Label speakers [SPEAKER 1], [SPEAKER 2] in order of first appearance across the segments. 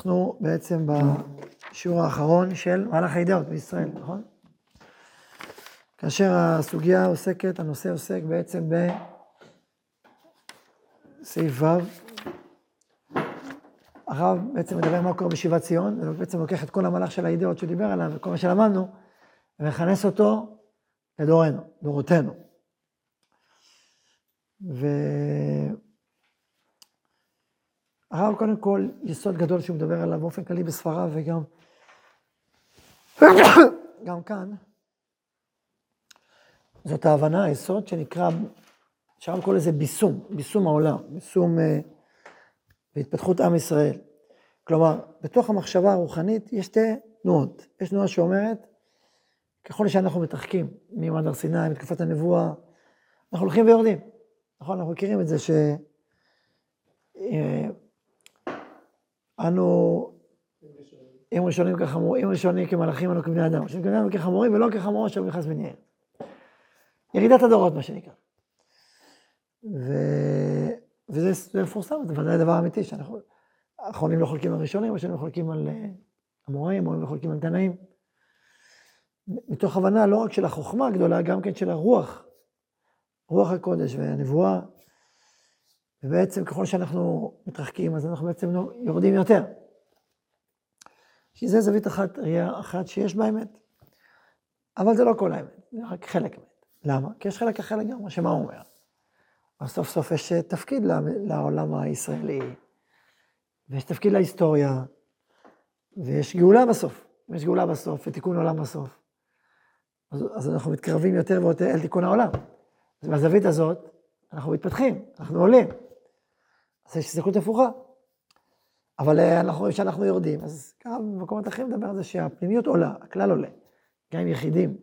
[SPEAKER 1] אנחנו בעצם בשיעור האחרון של מהלך האידאות בישראל, נכון? כאשר הסוגיה עוסקת, הנושא עוסק בעצם בסעיף ו', הרב בעצם מדבר מה קורה בשיבת ציון, ובעצם לוקח את כל המהלך של האידאות דיבר עליו, וכל מה שלמדנו, ומכנס אותו לדורנו, דורותינו. והרב קודם כל, יסוד גדול שהוא מדבר עליו באופן כללי בספריו וגם גם כאן, זאת ההבנה, היסוד שנקרא, אפשר לקרוא לזה ביסום, ביסום העולם, ביסום uh, בהתפתחות עם ישראל. כלומר, בתוך המחשבה הרוחנית יש שתי תנועות. יש תנועה שאומרת, ככל שאנחנו מתרחקים ממעמד הר סיני, מתקופת הנבואה, אנחנו הולכים ויורדים. נכון, אנחנו מכירים את זה ש... אנו, אם ראשונים כחמורים, אם ראשונים כמלאכים, אנו כבני אדם. ראשונים כבני אדם כחמורים ולא כחמורים אשר נכנס בניהם. ירידת הדורות, מה שנקרא. ו... וזה מפורסם, זה ודאי דבר אמיתי, שאנחנו, האחרונים לא חולקים על ראשונים, השונים לא חולקים על אה, המוראים, המוראים לא חולקים על תנאים. מתוך הבנה לא רק של החוכמה הגדולה, גם כן של הרוח, רוח הקודש והנבואה. ובעצם ככל שאנחנו מתרחקים, אז אנחנו בעצם לא, יורדים יותר. שזה זווית אחת, ראייה אחת שיש בה אמת. אבל זה לא כל האמת, זה רק חלק אמת. למה? כי יש חלק אחר לגמרי, שמה הוא אומר? אז סוף סוף יש תפקיד לעולם הישראלי, ויש תפקיד להיסטוריה, ויש גאולה בסוף. יש גאולה בסוף, ותיקון עולם בסוף. אז, אז אנחנו מתקרבים יותר ויותר אל תיקון העולם. אז מהזווית הזאת, אנחנו מתפתחים, אנחנו עולים. אז יש הסתכלות הפוכה. אבל אה, אנחנו רואים שאנחנו יורדים, אז גם במקומות אחרים נדבר על זה שהפנימיות עולה, הכלל עולה. גם יחידים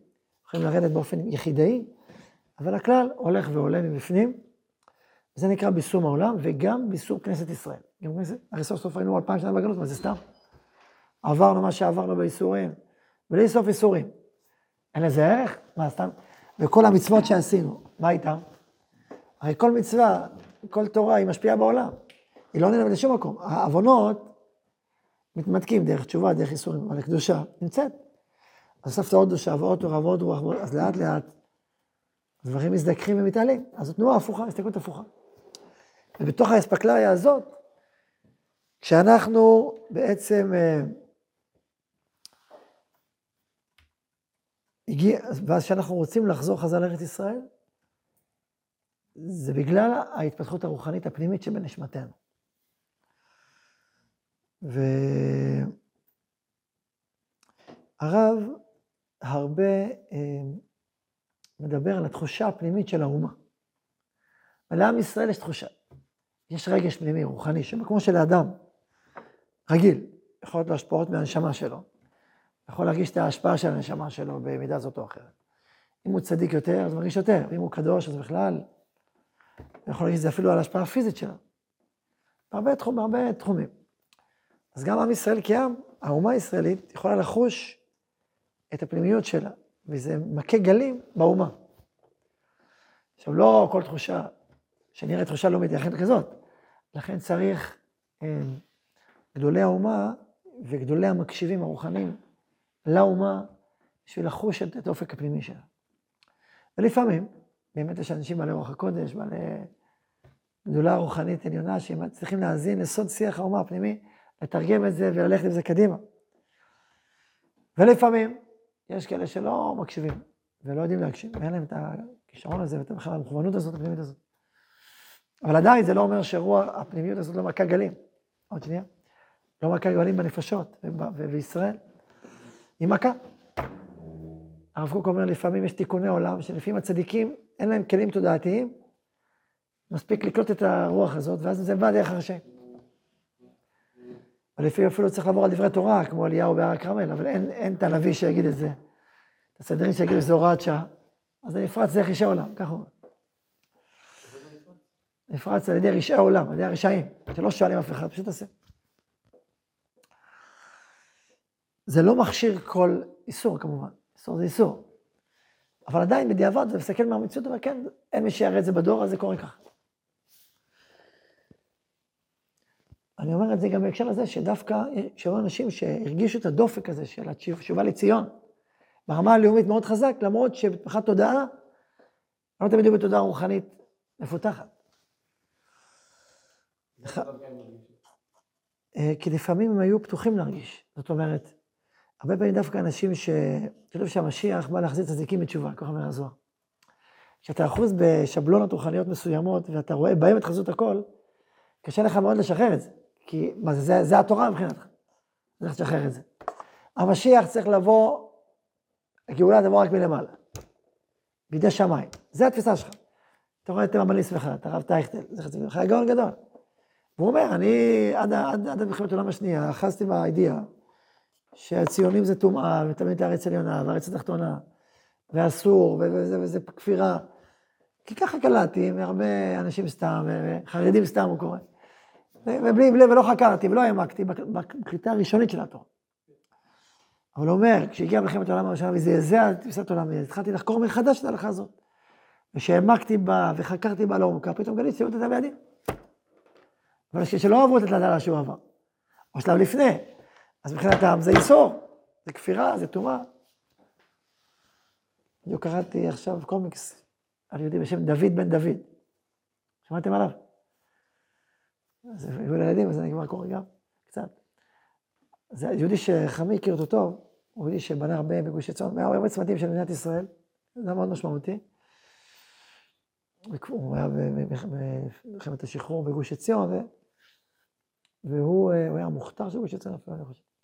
[SPEAKER 1] יכולים לרדת באופן יחידאי, אבל הכלל הולך ועולה מבפנים. זה נקרא ביסום העולם, וגם ביסום כנסת ישראל. גם כנסת, הרי סוף סוף היינו אלפיים שנה בגלות, מה זה סתם? עברנו מה שעברנו בייסורים, בלי סוף ייסורים. אין לזה ערך? מה, סתם? וכל המצוות שעשינו, מה איתם? הרי כל מצווה, כל תורה, היא משפיעה בעולם. היא לא נעלמת לשום מקום. העוונות מתמתקים דרך תשובה, דרך ייסורים, אבל הקדושה נמצאת. הוספת עוד קדושה ועוד תורה ועוד רוח, אז לאט לאט דברים מזדככים ומתעלים. אז זו תנועה הפוכה, הסתכלות הפוכה. ובתוך האספקלריה הזאת, כשאנחנו בעצם אה, הגיע, ואז כשאנחנו רוצים לחזור חזרה לארץ ישראל, זה בגלל ההתפתחות הרוחנית הפנימית שבנשמתנו. והרב הרבה אה, מדבר על התחושה הפנימית של האומה. ולעם ישראל יש תחושה, יש רגש פנימי, רוחני, כמו שלאדם רגיל, יכול להיות לו השפעות מהנשמה שלו. יכול להרגיש את ההשפעה של הנשמה שלו במידה זאת או אחרת. אם הוא צדיק יותר, אז מרגיש יותר, אם הוא קדוש, אז בכלל, הוא יכול להרגיש את זה אפילו על ההשפעה הפיזית שלו. בהרבה, תחום, בהרבה תחומים. אז גם עם ישראל כעם, האומה הישראלית יכולה לחוש את הפנימיות שלה, וזה מכה גלים באומה. עכשיו, לא כל תחושה, שנראה תחושה היא אכן כזאת. לכן צריך אה, גדולי האומה וגדולי המקשיבים הרוחניים לאומה בשביל לחוש את האופק הפנימי שלה. ולפעמים, באמת יש אנשים בעלי רוח הקודש, בעלי גדולה רוחנית עליונה, שהם צריכים להאזין לסוד שיח האומה הפנימי, לתרגם את זה וללכת עם זה קדימה. ולפעמים, יש כאלה שלא מקשיבים ולא יודעים להקשיב, ואין להם את הכישרון הזה ואת בכלל המכוונות הזאת, הפנימית הזאת. אבל עדיין זה לא אומר שרוח הפנימיות הזאת לא מכה גלים. עוד שנייה. לא מכה גלים בנפשות ובישראל. היא מכה. הרב קוק אומר, לפעמים יש תיקוני עולם, שלפעמים הצדיקים, אין להם כלים תודעתיים, מספיק לקלוט את הרוח הזאת, ואז זה בא דרך הראשי. ולפעמים אפילו צריך לעבור על דברי תורה, כמו אליהו בהר הכרמל, אבל אין, את הנביא שיגיד את זה. את הסדרים שיגיד שזה הוראת שעה, אז זה נפרץ דרך רשעי עולם, ככה הוא אומר. נפרץ על ידי רשעי עולם, על ידי הרשעים, שלא שואלים אף אחד, פשוט תעשה. זה לא מכשיר כל איסור כמובן, איסור זה איסור. אבל עדיין בדיעבד זה מסתכל מהמציאות, אבל כן, אין מי שיראה את זה בדור, אז זה קורה ככה. אני אומר את זה גם בהקשר לזה שדווקא שהיו אנשים שהרגישו את הדופק הזה של התשובה לציון, ברמה הלאומית מאוד חזק, למרות שבתמיכת תודעה, לא תמיד היו בתודעה רוחנית מפותחת. אה, כי לפעמים הם היו פתוחים להרגיש. זאת אומרת, הרבה פעמים דווקא אנשים ש... כתוב שהמשיח בא להחזיר צדיקים בתשובה, ככה אומר הזוהר. כשאתה אחוז בשבלונות רוחניות מסוימות, ואתה רואה בהם את חזות הכל, קשה לך מאוד לשחרר את זה. כי מה זה, זה, זה התורה מבחינתך. צריך לשחרר את זה. המשיח צריך לבוא, הגאולה תבוא רק מלמעלה. בידי שמיים. זה התפיסה שלך. אתה רואה את רבני שמחה, את הרב טייכטל, זה חצי ממך גאון גדול. והוא אומר, אני עד מלחמת העולם השנייה, אחזתי בידיעה שהציונים זה טומאה, ותמיד הארץ עליונה, והארץ התחתונה, ואסור, וזה, וזה כפירה. כי ככה קלטתי מהרבה אנשים סתם, וחרדים סתם הוא קורא. ובלי לב, ולא חקרתי, ולא העמקתי בקליטה הראשונית של התורה. אבל הוא אומר, כשהגיעה מלחמת העולם הראשונה וזעזע את תפיסת עולמי, התחלתי לחקור מחדש את ההלכה הזאת. וכשהעמקתי בה וחקרתי בה לעומקה, פתאום גיליתי ציונות הייתה בידי. אבל כשלא אהבו את הדלה שהוא עבר, או שלב לפני, אז מבחינתם זה איסור, זה כפירה, זה טומאה. בדיוק קראתי עכשיו קומיקס על יהודי בשם דוד בן דוד. שמעתם עליו? אז היו לילדים, אז אני כבר קורא גם קצת. זה יהודי שחמי הכיר אותו טוב, הוא יהודי שבנה הרבה בגוש עציון, היה הרבה צמתים של מדינת ישראל, זה היה מאוד משמעותי. הוא היה במלחמת השחרור בגוש עציון, והוא היה מוכתר של גוש עציון אפילו, אני חושב.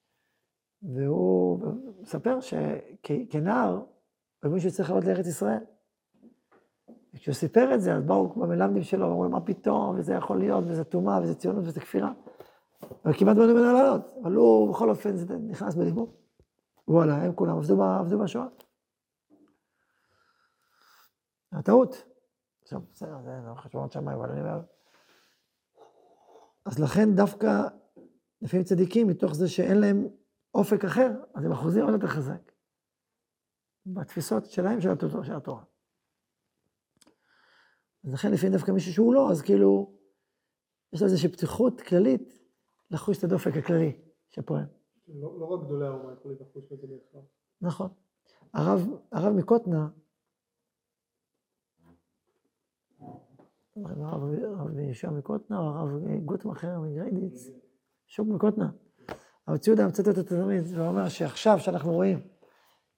[SPEAKER 1] והוא מספר שכנער, בגוש שצריך לעלות לארץ ישראל. וכשהוא סיפר את זה, אז באו במלמדים שלו, אמרו, מה פתאום, וזה יכול להיות, וזה טומאה, וזה ציונות, וזה כפירה. וכמעט לא ממנו לעלות, אבל הוא בכל אופן זה נכנס בליבו. וואלה, הם כולם עבדו, עבדו בשואה. הטעות. עכשיו, בסדר, זה לא חשבונות שמיים, אבל אני אומר... אז לכן דווקא, לפעמים צדיקים, מתוך זה שאין להם אופק אחר, אז הם אחוזים עוד יותר חזק. בתפיסות שלהם של התורה. אז לכן לפעמים דווקא מישהו שהוא לא, אז כאילו, יש לו איזושהי פתיחות כללית לחוש את הדופק הכללי שפועל.
[SPEAKER 2] לא, לא רק גדולי האומה יכולים לחוש את זה בהכרח.
[SPEAKER 1] נכון. הרב, הרב מקוטנה, הרב ישוע מקוטנה, הרב גוטמכר מגריידיץ, שוק מקוטנה. אבל ציודה מצטט אותו תמיד, והוא אומר שעכשיו שאנחנו רואים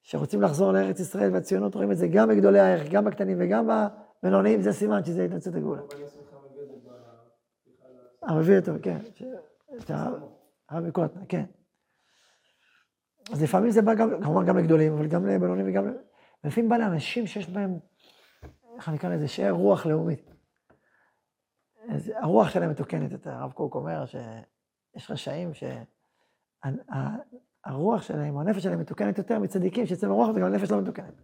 [SPEAKER 1] שרוצים לחזור לארץ ישראל והציונות, רואים את זה גם בגדולי הערך, גם בקטנים וגם בבינוניים, זה סימן שזה התנצלות הגאולה. המביא אותו, כן. הרב מקוטנה, כן. אז לפעמים זה בא גם, כמובן גם לגדולים, אבל גם לבינונים וגם... לפעמים בא לאנשים שיש בהם, איך אני אקרא לזה, שאר רוח לאומית. אז הרוח שלהם מתוקנת יותר. הרב קוק אומר שיש רשעים שהרוח שלהם, או הנפש שלהם מתוקנת יותר מצדיקים, שאצלם הרוח וגם הנפש לא מתוקנת.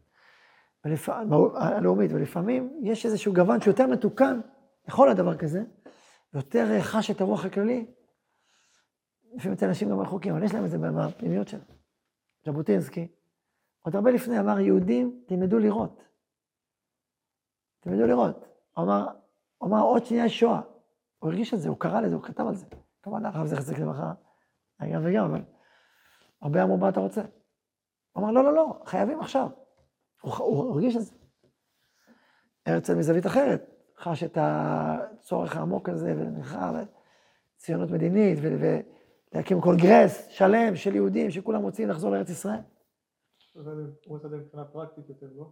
[SPEAKER 1] ולפ... הלאומית, ולפעמים יש איזשהו גוון שיותר מתוקן, יכול להיות דבר כזה, ויותר חש את הרוח הכללי, לפעמים אצל אנשים גם רחוקים, אבל יש להם את זה בפנימיות שלהם. ז'בוטינסקי, עוד הרבה לפני אמר, יהודים, תלמדו לראות. תלמדו לראות. הוא אמר, הוא אמר, עוד שנייה יש שואה. הוא הרגיש את זה, הוא קרא לזה, הוא כתב על זה. כמובן, הרב זכר צדיק לברכה, היה גם וגם, אבל הרבה אמרו, מה אתה רוצה? הוא אמר, לא, לא, לא, חייבים עכשיו. הוא, הוא הרגיש את זה. הרצל מזווית אחרת, חש את הצורך העמוק הזה, ונלחם, ציונות מדינית, ולהקים קונגרס שלם של יהודים שכולם רוצים לחזור לארץ ישראל.
[SPEAKER 2] הוא רצה מבחינה פרקטית יותר, לא?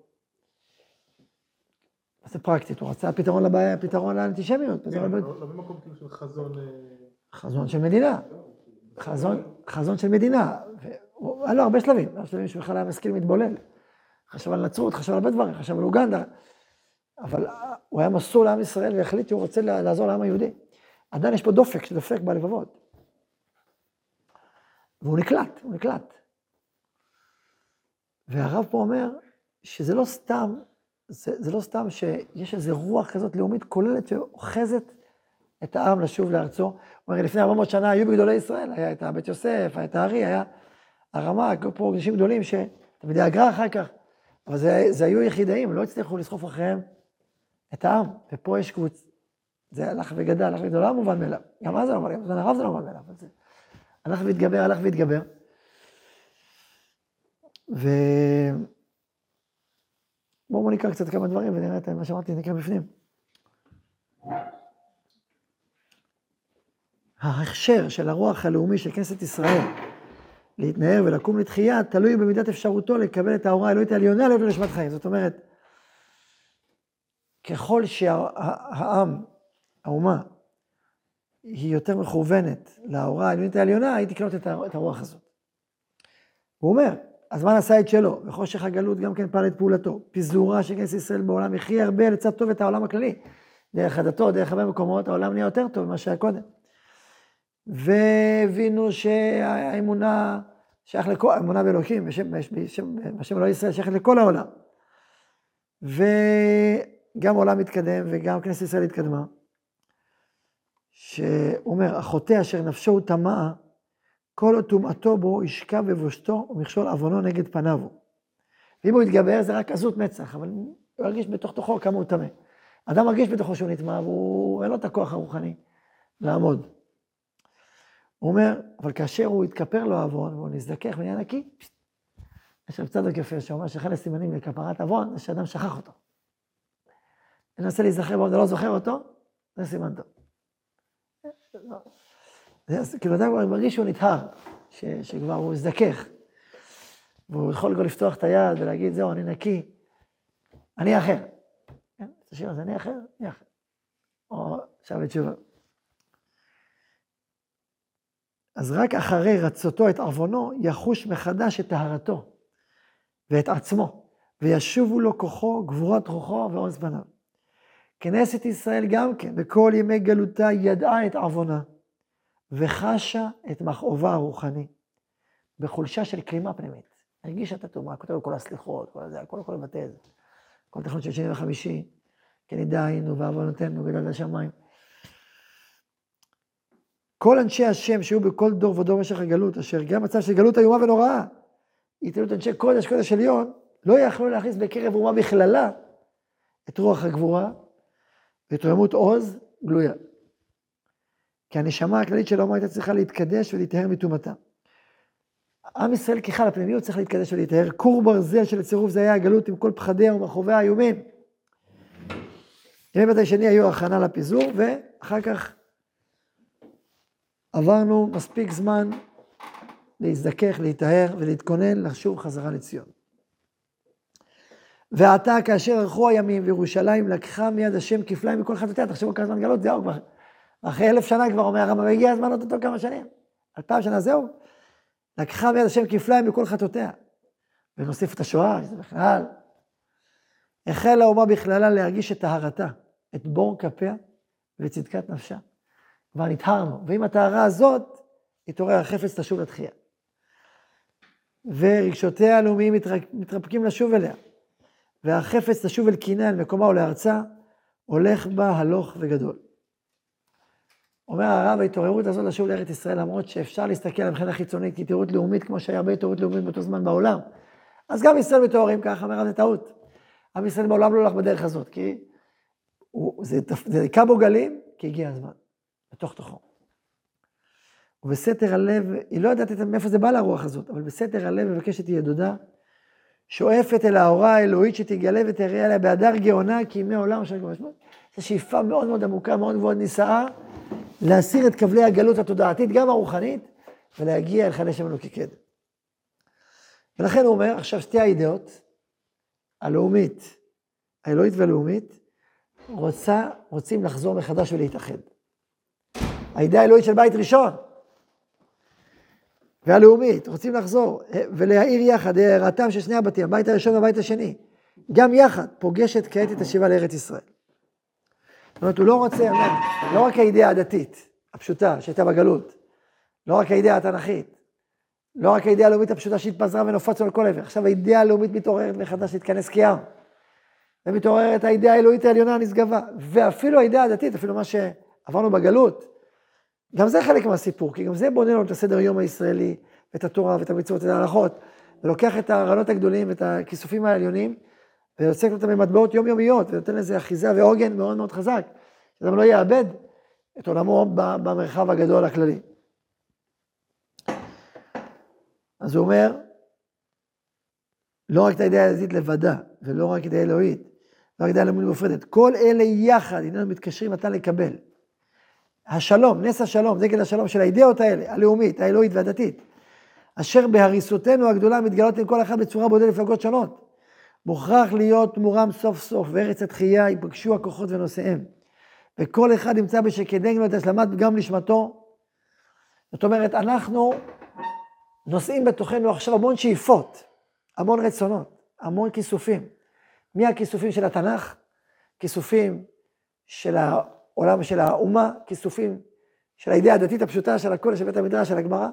[SPEAKER 1] מה זה פרקטית? הוא רצה פתרון לבעיה, פתרון לאנטישמיות.
[SPEAKER 2] כן, לא במקום כאילו של חזון... אה,
[SPEAKER 1] חזון של מדינה. חזון של מדינה. היה לו הרבה שלבים, היה שלבים שהוא בכלל היה משכיל מתבולל. חשב על נצרות, חשב על הרבה דברים, חשב על אוגנדה. אבל הוא היה מסור לעם ישראל והחליט שהוא רוצה לעזור לעם היהודי. עדיין יש פה דופק שדופק בלבבות. והוא נקלט, הוא נקלט. והרב פה אומר שזה לא סתם, זה, זה לא סתם שיש איזו רוח כזאת לאומית כוללת שאוחזת את העם לשוב לארצו. אומר, לפני 400 שנה היו בגדולי ישראל, היה את בית יוסף, היה את הארי, היה הרמ"ק, היו פה אנשים גדולים שתלמידי הגר"א אחר כך, אבל זה, זה היו יחידאים, לא הצליחו לסחוף אחריהם את העם. ופה יש קבוצ... זה הלך וגדל, הלך וגדל, לא מובן מאליו. גם אז זה לא מובן, גם הרב זה לא מובן מאליו. זה הלך והתגבר, הלך והתגבר. ו... בואו נקרא קצת כמה דברים ונראה את מה שאמרתי, נקרא בפנים. ההכשר של הרוח הלאומי של כנסת ישראל להתנער ולקום לתחייה, תלוי במידת אפשרותו לקבל את ההוראה האלוהית העליונה להיות לנשמת חיים. זאת אומרת, ככל שהעם, האומה, היא יותר מכוונת להוראה העליונית העליונה, היא תקלוט את הרוח הזאת. הוא אומר, הזמן עשה את שלו, וחושך הגלות גם כן פעל את פעולתו. פיזורה של כנסת ישראל בעולם הכי הרבה לצד טוב את העולם הכללי. דרך הדתות, דרך הרבה מקומות, העולם נהיה יותר טוב ממה שהיה קודם. והבינו שהאמונה שייך לכל, האמונה באלוקים, בשם, אלוהי ישראל, שייכת לכל העולם. וגם העולם מתקדם וגם כנסת ישראל התקדמה. שהוא אומר, החוטא אשר נפשו הוא טמאה, כל עוד טומאתו בו ישכב בבושתו ומכשול עוונו נגד פניו. ואם הוא יתגבר זה רק עזות מצח, אבל הוא ירגיש בתוך תוכו כמה הוא טמא. אדם מרגיש בתוכו שהוא נטמע, והוא אין לו את הכוח הרוחני לעמוד. הוא אומר, אבל כאשר הוא יתכפר לו עוון, והוא נזדכך ונהיה נקי, יש שם צדוק יפה שאומר שאחד הסימנים לכפרת עוון זה שאדם שכח אותו. ננסה להיזכר בו, לא זוכר אותו, זה סימן טוב. כאילו אדם כבר מרגיש שהוא נטהר, שכבר הוא מזדכך. והוא יכול כבר לפתוח את היד ולהגיד, זהו, אני נקי, אני אחר. כן, את השיר אני אחר, אני אחר. או שב ותשובה. אז רק אחרי רצותו את עוונו, יחוש מחדש את טהרתו ואת עצמו, וישובו לו כוחו, גבורת רוחו ועוז פניו. כנסת ישראל גם כן, בכל ימי גלותה ידעה את עוונה, וחשה את מכאובה הרוחני, בחולשה של כלימה פנימית. הרגישה את הטומאה, כותב כל הסליחות, כל זה, הכל הכל לבטא את זה. כל תכנות של שני וחמישי, כן ידע היינו ועוונותינו גדל השמיים. כל אנשי השם שהיו בכל דור ודור במשך הגלות, אשר גם מצב של גלות איומה ונוראה, התעלות אנשי קודש, קודש עליון, לא יכלו להכניס בקרב אומה בכללה את רוח הגבורה ואת רמות עוז גלויה. כי הנשמה הכללית של האומה הייתה צריכה להתקדש ולהיטהר מטומאתה. עם ישראל ככלל, הפנימיות צריך להתקדש ולהיטהר. כור ברזל של הצירוף זה היה הגלות עם כל פחדיה ומכאוביה האיומים. ימי בית השני היו הכנה לפיזור, ואחר כך עברנו מספיק זמן להזדכך, להיטהר ולהתכונן לשוב חזרה לציון. ועתה כאשר ערכו הימים וירושלים לקחה מיד השם כפליים מכל חטאותיה, תחשבו כמה זמן גלות, זהו כבר. אחרי אלף שנה כבר אומר הרמב"ם, הגיע הזמן עוד אותו כמה שנים. אלפיים שנה זהו. לקחה מיד השם כפליים מכל חטאותיה. ונוסיף את השואה, שזה בכלל. החלה האומה בכללה להרגיש את טהרתה, את בור כפיה וצדקת נפשה. כבר נטהרנו, ועם הטהרה הזאת, התעורר החפץ לשוב לתחייה. ורגשותיה הלאומיים מתרפקים לשוב אליה, והחפץ לשוב אל קינה, אל מקומה ולארצה, הולך בה הלוך וגדול. אומר הרב, ההתעוררות הזאת לשוב לארץ ישראל, למרות שאפשר להסתכל על מבחינה חיצונית כהתעוררות לאומית, כמו שהיה הרבה התעוררות לאומית באותו זמן בעולם. אז גם ישראל מתעוררים ככה, אומר הרב, זה טעות. עם ישראל בעולם לא הולך בדרך הזאת, כי הוא, זה, זה בו גלים, כי הגיע הזמן. בתוך תוכו. ובסתר הלב, היא לא יודעת מאיפה זה בא לרוח הזאת, אבל בסתר הלב מבקשת היא ידודה, שואפת אל ההוראה האלוהית שתגלה ותראה עליה בהדר גאונה, כי ימי עולם אשר כבר זו שאיפה מאוד מאוד עמוקה, מאוד מאוד נישאה, להסיר את כבלי הגלות התודעתית, גם הרוחנית, ולהגיע אל חנה שמנו כקדם. ולכן הוא אומר, עכשיו שתי האידאות, הלאומית, האלוהית והלאומית, רוצה, רוצים לחזור מחדש ולהתאחד. האידאה האלוהית של בית ראשון. והלאומית, רוצים לחזור? ולהאיר יחד, הערתם של שני הבתים, הבית הראשון והבית השני, גם יחד פוגשת כעת את השיבה לארץ ישראל. זאת אומרת, הוא לא רוצה, לא רק האידאה הדתית, הפשוטה, שהייתה בגלות, לא רק האידאה התנ"כית, לא רק האידאה הלאומית הפשוטה שהתפזרה ונופצה על כל עבר, עכשיו האידאה הלאומית מתעוררת מחדש להתכנס כעם. ומתעוררת האידאה האלוהית העליונה הנשגבה, ואפילו האידאה הדתית, אפילו מה שעברנו בגלות, גם זה חלק מהסיפור, כי גם זה בונה לנו את הסדר יום הישראלי, ואת התורה, ואת המצוות, ואת ההלכות, ולוקח את הרעיונות הגדולים, ואת הכיסופים העליונים, ויוצק אותם במטבעות יומיומיות, ונותן לזה אחיזה ועוגן מאוד מאוד חזק, שאדם לא יאבד את עולמו במרחב הגדול הכללי. אז הוא אומר, לא רק את הידיעה הדתית לבדה, ולא רק את הידיעה אלוהית, לא רק את הידיעה אלוהית מופרדת, כל אלה יחד, הננו מתקשרים אתה לקבל. השלום, נס השלום, דגל השלום של האידאות האלה, הלאומית, האלוהית והדתית, אשר בהריסותנו הגדולה מתגלות עם כל אחד בצורה בודדת לפלגות שונות. מוכרח להיות מורם סוף סוף, וארץ התחייה ייפגשו הכוחות ונושאיהם. וכל אחד ימצא בשקדנו את השלמת פגם נשמתו. זאת אומרת, אנחנו נושאים בתוכנו עכשיו המון שאיפות, המון רצונות, המון כיסופים. מי הכיסופים של התנ"ך? כיסופים של העולם של האומה, כיסופים של הידיעה הדתית הפשוטה של הכל, של בית המדרש, של הגמרא.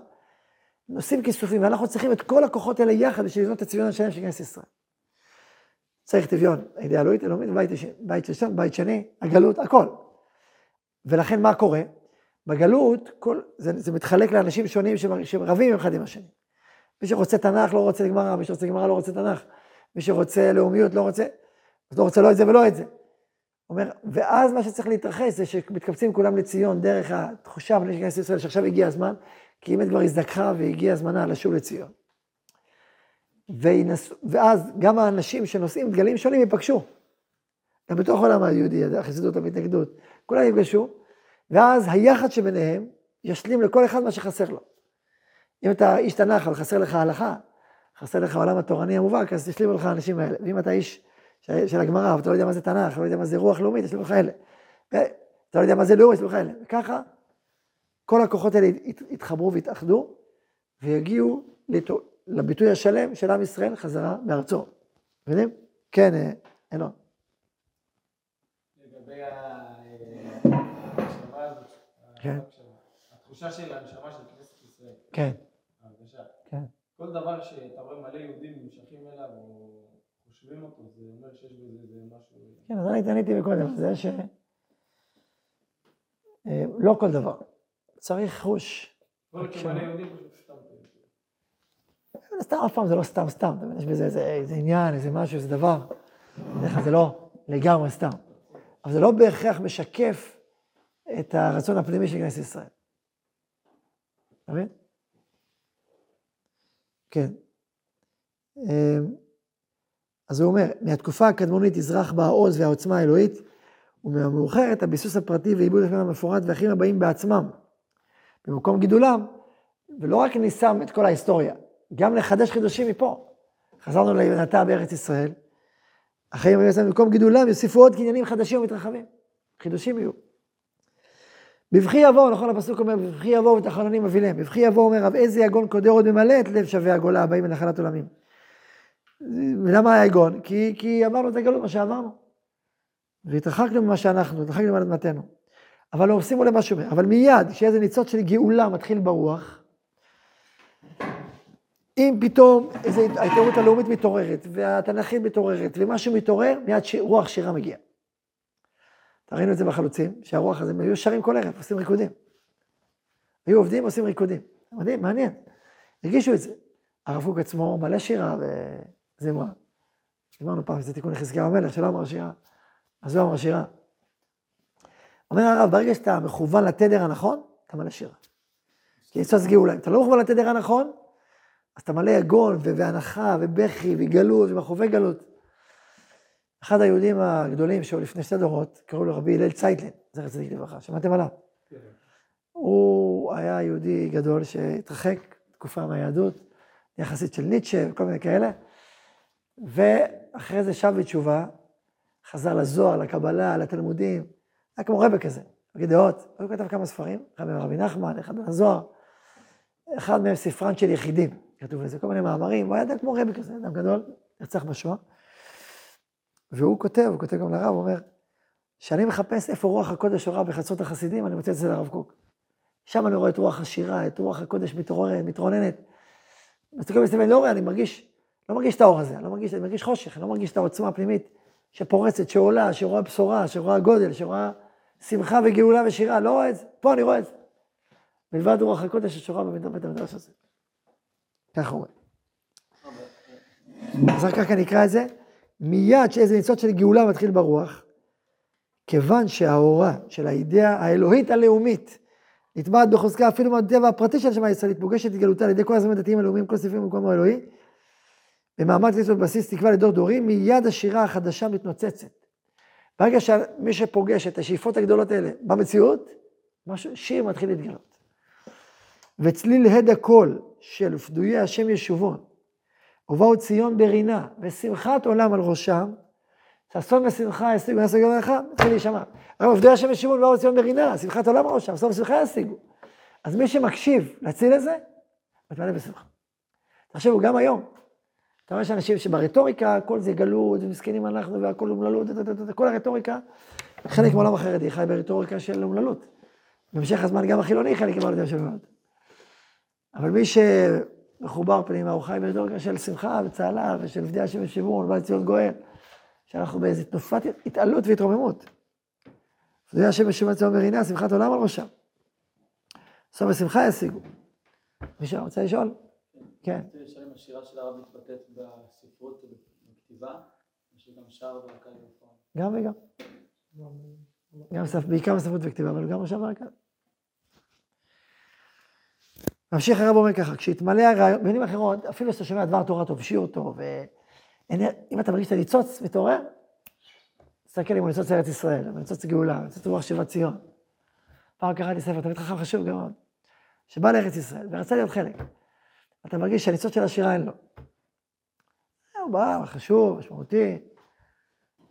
[SPEAKER 1] נושאים כיסופים, ואנחנו צריכים את כל הכוחות האלה יחד בשביל לבנות את הצביון השלם של כנסת ישראל. צריך טביון, הידיעה אלוהית, אלוהית, בית, בית ראשון, בית שני, הגלות, הכל. ולכן מה קורה? בגלות, כל, זה, זה מתחלק לאנשים שונים שרבים אחד עם השני. מי שרוצה תנ"ך לא רוצה גמרא, מי שרוצה גמרא לא רוצה תנ"ך, מי שרוצה לאומיות לא רוצה, אז לא רוצה לא את זה ולא את זה. אומר, ואז מה שצריך להתרחש זה שמתקבצים כולם לציון דרך התחושה של כנסת ישראל שעכשיו הגיע הזמן, כי אם את כבר הזדקחה והגיע זמנה לשוב לציון. וינס... ואז גם האנשים שנושאים דגלים שונים ייפגשו. גם בתוך העולם היהודי, החסידות, המתנגדות, כולם יפגשו, ואז היחד שביניהם ישלים לכל אחד מה שחסר לו. אם אתה איש תנ"ך, אבל חסר לך הלכה, חסר לך העולם התורני המובהק, אז ישלימו לך האנשים האלה. ואם אתה איש של הגמרא, ואתה לא יודע מה זה תנ"ך, לא יודע מה זה רוח לאומית, ישלימו לך אלה. אתה לא יודע מה זה לאום, ישלימו לך אלה. וככה, כל הכוחות האלה יתחברו ויתאחדו, ויגיעו לביטוי השלם של עם ישראל חזרה מארצו. מבינים? כן, אלון.
[SPEAKER 3] לגבי
[SPEAKER 1] כן.
[SPEAKER 3] התחושה של הנשמה של כנסת ישראל.
[SPEAKER 1] כן.
[SPEAKER 3] ההרגשה.
[SPEAKER 1] כן.
[SPEAKER 3] כל דבר שאתה רואה מלא יהודים נמשכים אליו או חושבים אותו, זה אומר שיש בזה איזה משהו...
[SPEAKER 1] כן, אז אני עניתי מקודם, זה ש... אה, לא כל דבר. צריך חוש.
[SPEAKER 3] פשוט סתם.
[SPEAKER 1] אף פעם זה לא סתם סתם, יש בזה איזה, עניין, איזה משהו, איזה דבר. זה לא לגמרי סתם. אבל זה לא בהכרח משקף את הרצון הפנימי של כנסת ישראל. אתה מבין? כן. אז הוא אומר, מהתקופה הקדמונית יזרח בה העוז והעוצמה האלוהית, ומהמאוחרת הביסוס הפרטי ועיבוד השם המפורט והאחים הבאים בעצמם. במקום גידולם, ולא רק ניסם את כל ההיסטוריה, גם לחדש חידושים מפה. חזרנו ליונתה בארץ ישראל, החיים היו במקום גידולם יוסיפו עוד קניינים חדשים ומתרחבים. חידושים יהיו. בבכי יבואו, נכון הפסוק אומר, בבכי יבואו ותחנונים אבילם. בבכי יבואו אומר, רב איזה יגון קודר עוד ממלא את לב שווה הגולה הבאים לנחלת עולמים. ולמה היה יגון? כי, כי עברנו את הגלות, מה שעברנו. והתרחקנו ממה שאנחנו, התרחקנו מאדמתנו. אבל לא, שימו לב מה שאומר, אבל מיד, כשיהיה איזה ניצוץ של גאולה מתחיל ברוח, אם פתאום איזו ההתעוררות הלאומית מתעוררת, והתנ"כית מתעוררת, ומשהו מתעורר, מיד ש... רוח שירה מגיע. ראינו את זה בחלוצים, שהרוח הזה, הם היו שרים כל ערב, עושים ריקודים. היו עובדים, עושים ריקודים. מדהים, מעניין. הרגישו את זה. הרב קוק עצמו מלא שירה וזמרה. אמרנו פעם, זה תיקון לחזקיהו המלך, שלא אמר שירה. אז הוא אמר שירה. אומר הרב, ברגע שאתה מכוון לתדר הנכון, אתה מלא שירה. כי יש גאולה. אם אתה לא מכוון לתדר הנכון, אז אתה מלא יגון והנחה ובכי וגלות ומחובי גלות. אחד היהודים הגדולים שהיו לפני שתי דורות, קראו לו רבי הלל צייטלין, זכר צדיק לברכה, שמעתם עליו? הוא היה יהודי גדול שהתרחק תקופה מהיהדות, יחסית של ניטשה וכל מיני כאלה, ואחרי זה שב בתשובה, חזר לזוהר, לקבלה, לתלמודים, היה כמו רבה כזה, בגלל דעות, הוא כתב כמה ספרים, אחד מהם רבי נחמן, אחד מהם הזוהר, אחד מהם ספרן של יחידים. כתוב לזה כל מיני מאמרים, הוא היה אדם כמו רבי כזה, אדם גדול, נרצח בשואה. והוא כותב, הוא כותב גם לרב, הוא אומר, כשאני מחפש איפה רוח הקודש הורה בחצות החסידים, אני מוצא את זה לרב קוק. שם אני רואה את רוח השירה, את רוח הקודש מתעוררת, מתרוננת. מסתכל מסתכל, אני לא רואה, אני מרגיש, לא מרגיש את האור הזה, אני לא מרגיש, אני מרגיש חושך, אני לא מרגיש את העוצמה הפנימית שפורצת, שעולה, שרואה בשורה, שרואה גודל, שרואה שמחה וגאולה ושירה, לא רואה את זה, פה אני רואה את זה. מלבד רוח הקודש ששורה בבית המדרש הזה. ככה אומר. אז רק ככה נקרא את זה, מיד שאיזה ניצוץ של גאולה מתחיל ברוח, כיוון שהאורה של האידאה האלוהית הלאומית נטבעת בחוזקה אפילו מהטבע הפרטי של השמיים הישראלית, פוגשת התגלותה על ידי כל הזרמים הדתיים הלאומיים, כל סעיפים במקום האלוהי, במעמד כנסת בסיס תקווה לדור דורים, מיד השירה החדשה מתנוצצת. ברגע שמי שפוגש את השאיפות הגדולות האלה במציאות, משהו, שיר מתחיל להתגלות. וצליל הד הקול של פדויי השם ישובון, ובאו ציון ברינה, ושמחת עולם על ראשם, ששון ושמחה ישיגו, ישיגו יום אחד, מתחיל להישמע. אבל עובדי השם ישובון ובאו ציון ברינה, שמחת עולם על ראשם, ששון ושמחה ישיגו. אז מי שמקשיב לציל הזה, מתמלא בשמחה. תחשבו, גם היום, אתה רואה שאנשים שברטוריקה, כל זה גלות, ומסכנים אנחנו, והכל אומללות, כל הרטוריקה, חלק מעולם החרדי חי ברטוריקה של אומללות. במשך הזמן גם החילוני חלק מהעולם של אומללות. אבל מי שמחובר פנימה, הוא חי ברטוריקה של שמחה וצהלה, ושל עובדי השם ושימור, ובא לציון גואל, שאנחנו באיזו תנופת התעלות והתרוממות. עובדי השם ושימור ציון מרינה, שמחת עולם על ראשם. סוף ושמחה ישיגו. מישהו רוצה לשאול? כן.
[SPEAKER 4] השירה של הרב מתבטאת בספרות ובכתיבה, או שגם שר והקל בפועל.
[SPEAKER 1] גם וגם. גם ספ... בעיקר בספרות וכתיבה, אבל גם עכשיו והקל. ממשיך הרב אומר ככה, כשהתמלא הרעיון, במילים אחרות, אפילו כשאתה שומע דבר תורה, תובשי אותו, ואם אתה מרגיש את הניצוץ, מתעורר, תסתכל אם הוא ניצוץ ארץ ישראל, ניצוץ גאולה, ניצוץ רוח שיבת ציון. פעם קראתי ספר, תמיד חכם חשוב גם שבא לארץ ישראל ורצה להיות חלק. אתה מרגיש שהניצוץ של השירה אין לו. הוא בא, חשוב, משמעותי,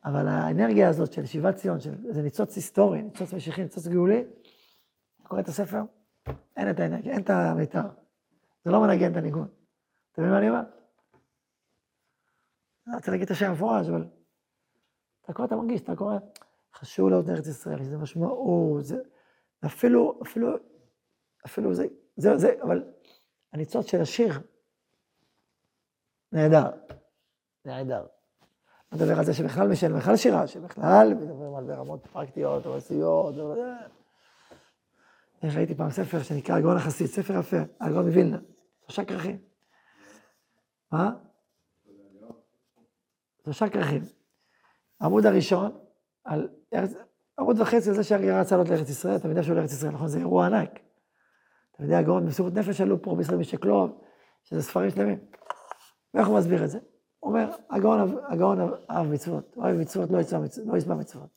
[SPEAKER 1] אבל האנרגיה הזאת של שיבת ציון, זה ניצוץ היסטורי, ניצוץ משיחי, ניצוץ גאולי, אתה קורא את הספר, אין את האנרגיה, אין את המיתר. זה לא מנגן את הניגון. אתה מבין מה אני אומר? אני רוצה להגיד את השם המפורש, אבל אתה קורא, אתה מרגיש, אתה קורא, חשוב לאות ארץ ישראל, זה משמעות, זה, אפילו, אפילו, אפילו זה, זה, זה, אבל הניצוץ של השיר, נהדר, נהדר. מדבר על זה שבכלל משל, בכלל שירה, שבכלל מדברים על ברמות פרקטיות, או עשיות, או... ראיתי פעם ספר שנקרא הגאון החסיד, ספר יפה, הגאון מווילנה, שלושה כרכים. מה? שלושה כרכים. העמוד הראשון, על ארץ, עמוד וחצי על זה שהאריה רצה לעלות לארץ ישראל, אתה יודע שהוא לארץ ישראל, נכון? זה אירוע ענק. אתה יודע, הגאון במסירות נפש עלו פה בישראל משקלוב, שזה ספרים שלמים. ואיך הוא מסביר את זה? הוא אומר, הגאון, הגאון אהב מצוות, אוהב מצוות, לא יצבע לא יצבע מצוות.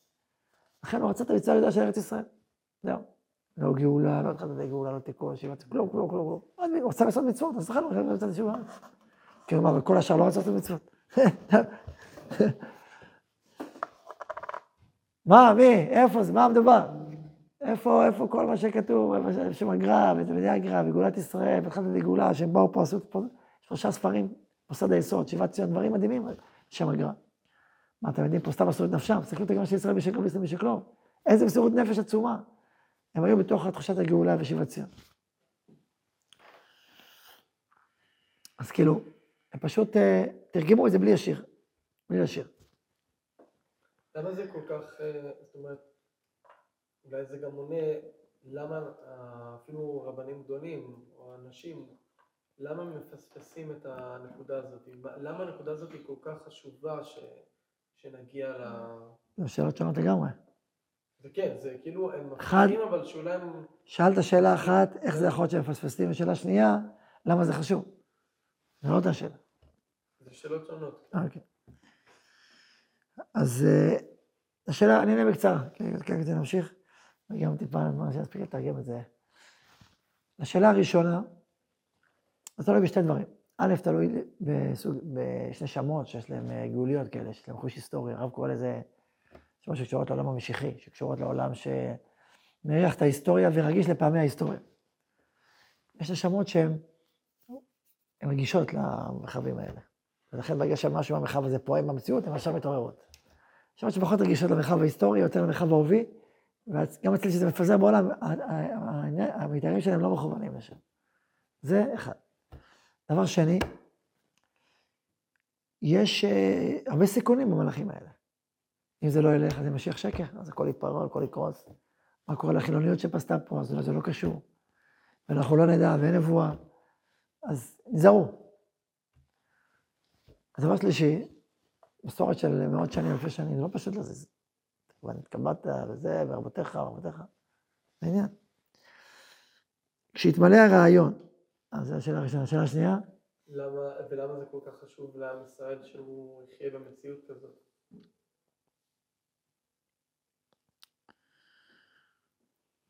[SPEAKER 1] לכן הוא רצה את המצווה הגדולה של ארץ ישראל. זהו. לא גאולה, לא התחלת גאולה, לא תיקון, שיבת, כלום, כלום, כלום. הוא רצה לעשות מצוות, אז לכן הוא רצה לעשות תשובה. כי הוא אמר, כל השאר לא רצה לעשות מצוות. מה, מי, איפה זה, מה מדובר? איפה, איפה כל מה שכתוב, שם הגר"א, ותלמידי הגר"א, וגאולת ישראל, והתחלת גאולה, שהם באו פה, עשו פה שלושה ספרים, מוסד היסוד, שיבת ציון, דברים מדהימים, שם הגר"א. מה, אתם יודעים, פה סתם עשו את נפשם, תסתכלו את הגמרא של ישראל בשקלו וישראל בשקלו. איזה מסירות נפש עצומה. הם היו בתוך תחושת הגאולה ושיבת ציון. אז כאילו, הם פשוט uh, תרגמו את זה בלי השיר. בלי השיר.
[SPEAKER 2] למה זה כל כך, אה, זאת אומרת, אולי זה גם עונה למה אה, אפילו רבנים גדולים או אנשים, למה הם מפספסים את הנקודה הזאת? למה הנקודה הזאת היא כל כך חשובה ש, שנגיע ל...
[SPEAKER 1] זו שאלות שונות לגמרי.
[SPEAKER 2] זה כן, זה כאילו, הם מפספסים, אבל שאולי הם...
[SPEAKER 1] שאלת שאלה אחת, איך זה יכול להיות שהם מפספסים, ושאלה שנייה, למה זה חשוב? זה לא אותה שאלה.
[SPEAKER 2] זה שאלות שונות.
[SPEAKER 1] אוקיי. אז אה, השאלה, אני אענה בקצרה, כן, נמשיך. גם טיפה, מה שיספיק לתרגם את זה. השאלה הראשונה, זה תלוי בשתי דברים. א', תלוי בסוג, בשני שמות שיש להם אה, גאוליות כאלה, שיש להם חוש היסטורי. הרב קורא לזה שמות שקשורות לעולם המשיחי, שקשורות לעולם שמריח את ההיסטוריה ורגיש לפעמי ההיסטוריה. יש נשמות שהן רגישות למרחבים האלה. ולכן ברגע שמשהו במרחב הזה פועם במציאות, הן עכשיו מתעוררות. נשמות שפחות רגישות למרחב ההיסטורי, יותר למרחב ההובי, וגם אצלי שזה מפזר בעולם, המתארים שלהם לא מכוונים לשם. זה אחד. דבר שני, יש uh, הרבה סיכונים במהלכים האלה. אם זה לא ילך, אז זה משיח שקר, אז הכל יתפרע, הכל יקרוס. מה קורה לחילוניות שפסתה פה, אז זה לא קשור. ואנחנו לא נדע, ואין נבואה. אז נזהרו. הדבר שלישי, מסורת של מאות שנים, אלפי שנים, זה לא פשוט להזיז. ונתקבעת וזה, ורבותיך, ורבותיך. זה העניין. כשהתמלא הרעיון, אז זו השאלה הראשונה. השאלה השנייה,
[SPEAKER 2] למה, ולמה זה כל כך חשוב לעם ישראל שהוא יחיה במציאות כזאת?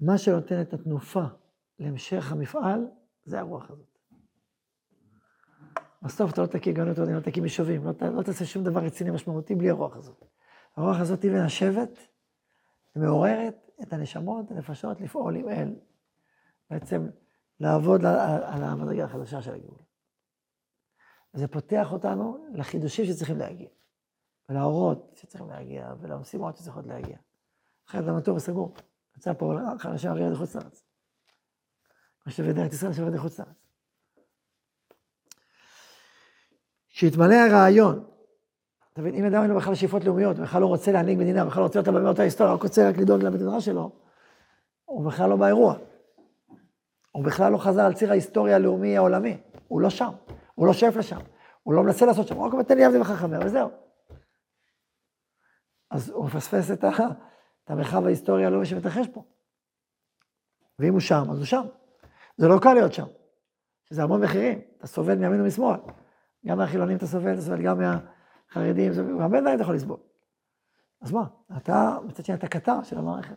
[SPEAKER 1] מה שנותן את התנופה להמשך המפעל, זה הרוח הזאת. בסוף אתה לא תקים גאונות לא תקים יישובים, לא, לא תעשה שום דבר רציני משמעותי בלי הרוח הזאת. הרוח הזאת היא מנשבת, מעוררת את הנשמות, הנפשות, לפעול עם אל. בעצם לעבוד על, המדרגה החדשה של הגאולה. זה פותח אותנו לחידושים שצריכים להגיע, ולאורות שצריכים להגיע, ולמשימות שצריכות להגיע. אחרת המטור הוא סגור. יצא פה אנשים הרי לחוץ לארץ. מה שבדרך ארץ ישראל שבדרך לחוץ לארץ. כשהתמלא הרעיון, אתה מבין, אם אדם אין לו בכלל שאיפות לאומיות, בכלל לא רוצה להנהיג מדינה, בכלל לא רוצה אותה במאות ההיסטוריה, רק רוצה רק לדאוג מדרש שלו, הוא בכלל לא באירוע. הוא בכלל לא חזר על ציר ההיסטוריה הלאומי העולמי, הוא לא שם, הוא לא שואף לשם, הוא לא מנסה לעשות שם, הוא רק אומר, תן לי עבדי וחכמר, וזהו. אז הוא מפספס את, ה, את המרחב ההיסטורי הלאומי שמתרחש פה. ואם הוא שם, אז הוא שם. זה לא קל להיות שם, שזה המון מחירים, אתה סובל מימין ומשמאל. גם מהחילונים אתה סובל, אתה סובל גם מהחרדים, זה- הרבה דברים אתה יכול לסבול. אז מה, אתה, מצד שני, אתה קטר של המערכת,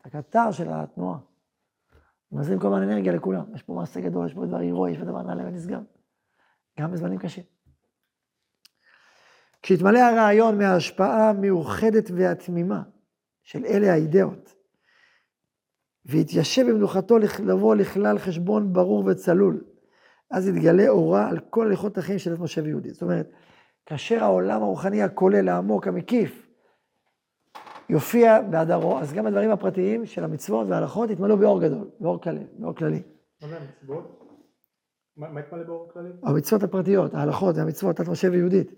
[SPEAKER 1] אתה קטר של התנועה. מזרים כל הזמן אנרגיה לכולם, יש פה מעשה גדול, יש פה דבר הירואי, יש פה דבר נעלה ונשגב. גם בזמנים קשים. כשהתמלא הרעיון מההשפעה המאוחדת והתמימה של אלה האידאות, והתיישב במנוחתו לבוא לכלל חשבון ברור וצלול, אז יתגלה אורה על כל הליכות החיים של משה ויהודית. זאת אומרת, כאשר העולם הרוחני הכולל, העמוק, המקיף, יופיע בהדרו, אז גם הדברים הפרטיים של המצוות וההלכות יתמלאו באור גדול, באור כללי. באור כללי.
[SPEAKER 2] מה זה המצוות? מה התמלא באור כללי?
[SPEAKER 1] המצוות הפרטיות, ההלכות והמצוות, דת משה ויהודית,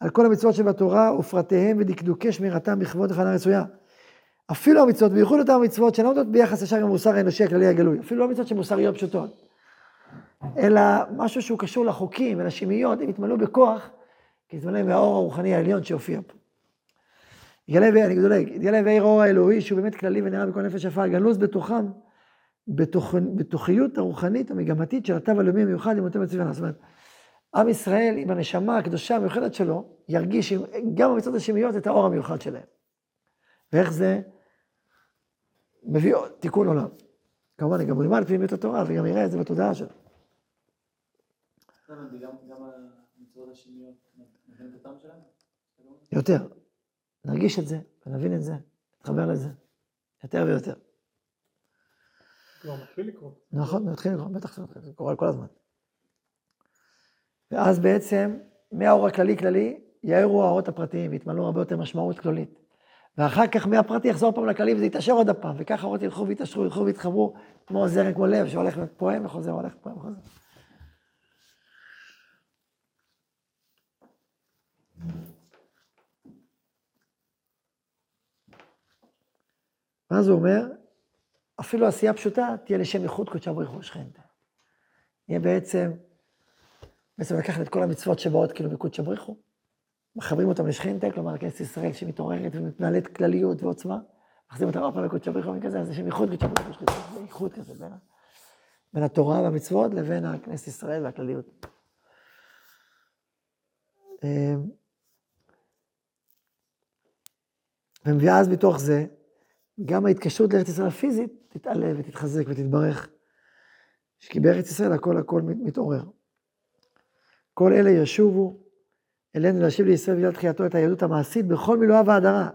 [SPEAKER 1] על כל המצוות שבתורה ופרטיהם ודקדוקי שמירתם בכבוד הכנה רצויה. אפילו המצוות, בייחוד אותן המצוות שאינן עומדות ביחס ישר עם המוסר האנושי הכללי הגלוי, אפילו לא מצוות שמוסריות פשוטות, אלא משהו שהוא קשור לחוקים ולשמיות, הם יתמלאו בכוח, כי יתמלא מהאור הרוחני העליון שהופיע פה. יתגלה, אני מדולג, יתגלה בעיר האור האלוהי שהוא באמת כללי ונראה בכל נפש יפה, גנוז בתוכם, בתוך, בתוכיות הרוחנית המגמתית של התו הלאומי המיוחד עם אותו מצווה. זאת אומרת, עם ישראל עם הנשמה הקדושה המיוחדת שלו, ירגיש גם במצוות השמיות את האור המיוחד שלהם. ואיך זה מביא תיקון עולם. כמובן, גם הוא ילמד פנימיות התורה וגם יראה את זה בתודעה שלו. יותר. נרגיש את זה, ונבין את זה, נתחבר לזה, יותר ויותר.
[SPEAKER 2] כבר מתחיל לקרות.
[SPEAKER 1] נכון, נתחיל לקרוא, בטח זה קורה כל הזמן. ואז בעצם, מהאור הכללי כללי, יאירו האורות הפרטיים, ויתמלאו הרבה יותר משמעות כללית. ואחר כך מהפרטי יחזור פעם לכללי וזה יתעשר עוד הפעם, וככה האורות ילכו ויתעשרו, ילכו ויתחברו, כמו זרם, כמו לב, שהולך ופועם וחוזר, הולך ופועם וחוזר. ואז הוא אומר, אפילו עשייה פשוטה תהיה לשם ייחוד קודשא בריך הוא שכנתא. יהיה בעצם, בעצם לקחת את כל המצוות שבאות כאילו מקודשא בריך הוא, מחברים אותם לשכנתא, כלומר כנסת ישראל שמתעוררת ומתנהלת כלליות ועוצמה, מחזירים אותם עוד פעם לקודשא בריך הוא כזה, אז יש שם ייחוד קודשא בריך הוא שכנתא, זה ייחוד כזה בין, בין התורה והמצוות לבין הכנסת ישראל והכלליות. אמ, ומביאה אז מתוך זה, גם ההתקשרות לארץ ישראל הפיזית תתעלה ותתחזק ותתברך. כי בארץ ישראל הכל הכל מת- מתעורר. כל אלה ישובו אלינו להשיב לישראל בגלל תחייתו את היהדות המעשית בכל מילואה והדרה.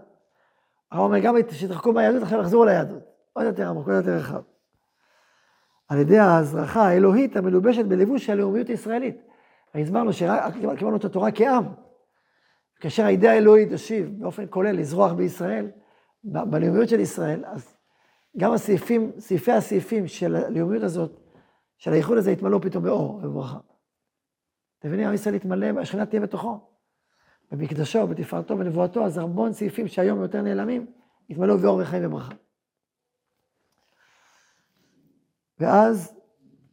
[SPEAKER 1] הרב אומר גם שיתרחקו מהיהדות, עכשיו יחזרו ליהדות. עוד יותר עמוק, עוד יותר רחב. על ידי ההזרחה האלוהית המלובשת בלבוש הלאומיות הישראלית. הסברנו שרק קיבלנו את התורה כעם. כאשר האידאה האלוהית תושיב באופן כולל לזרוח בישראל, בלאומיות של ישראל, אז גם הסעיפים, סעיפי הסעיפים של הלאומיות הזאת, של הייחוד הזה, יתמלאו פתאום באור ובברכה. אתם מבינים, עם ישראל יתמלא, השכינה תהיה בתוכו. במקדשו, בתפארתו, בנבואתו, אז המון סעיפים שהיום יותר נעלמים, יתמלאו באור וחיים וברכה. ואז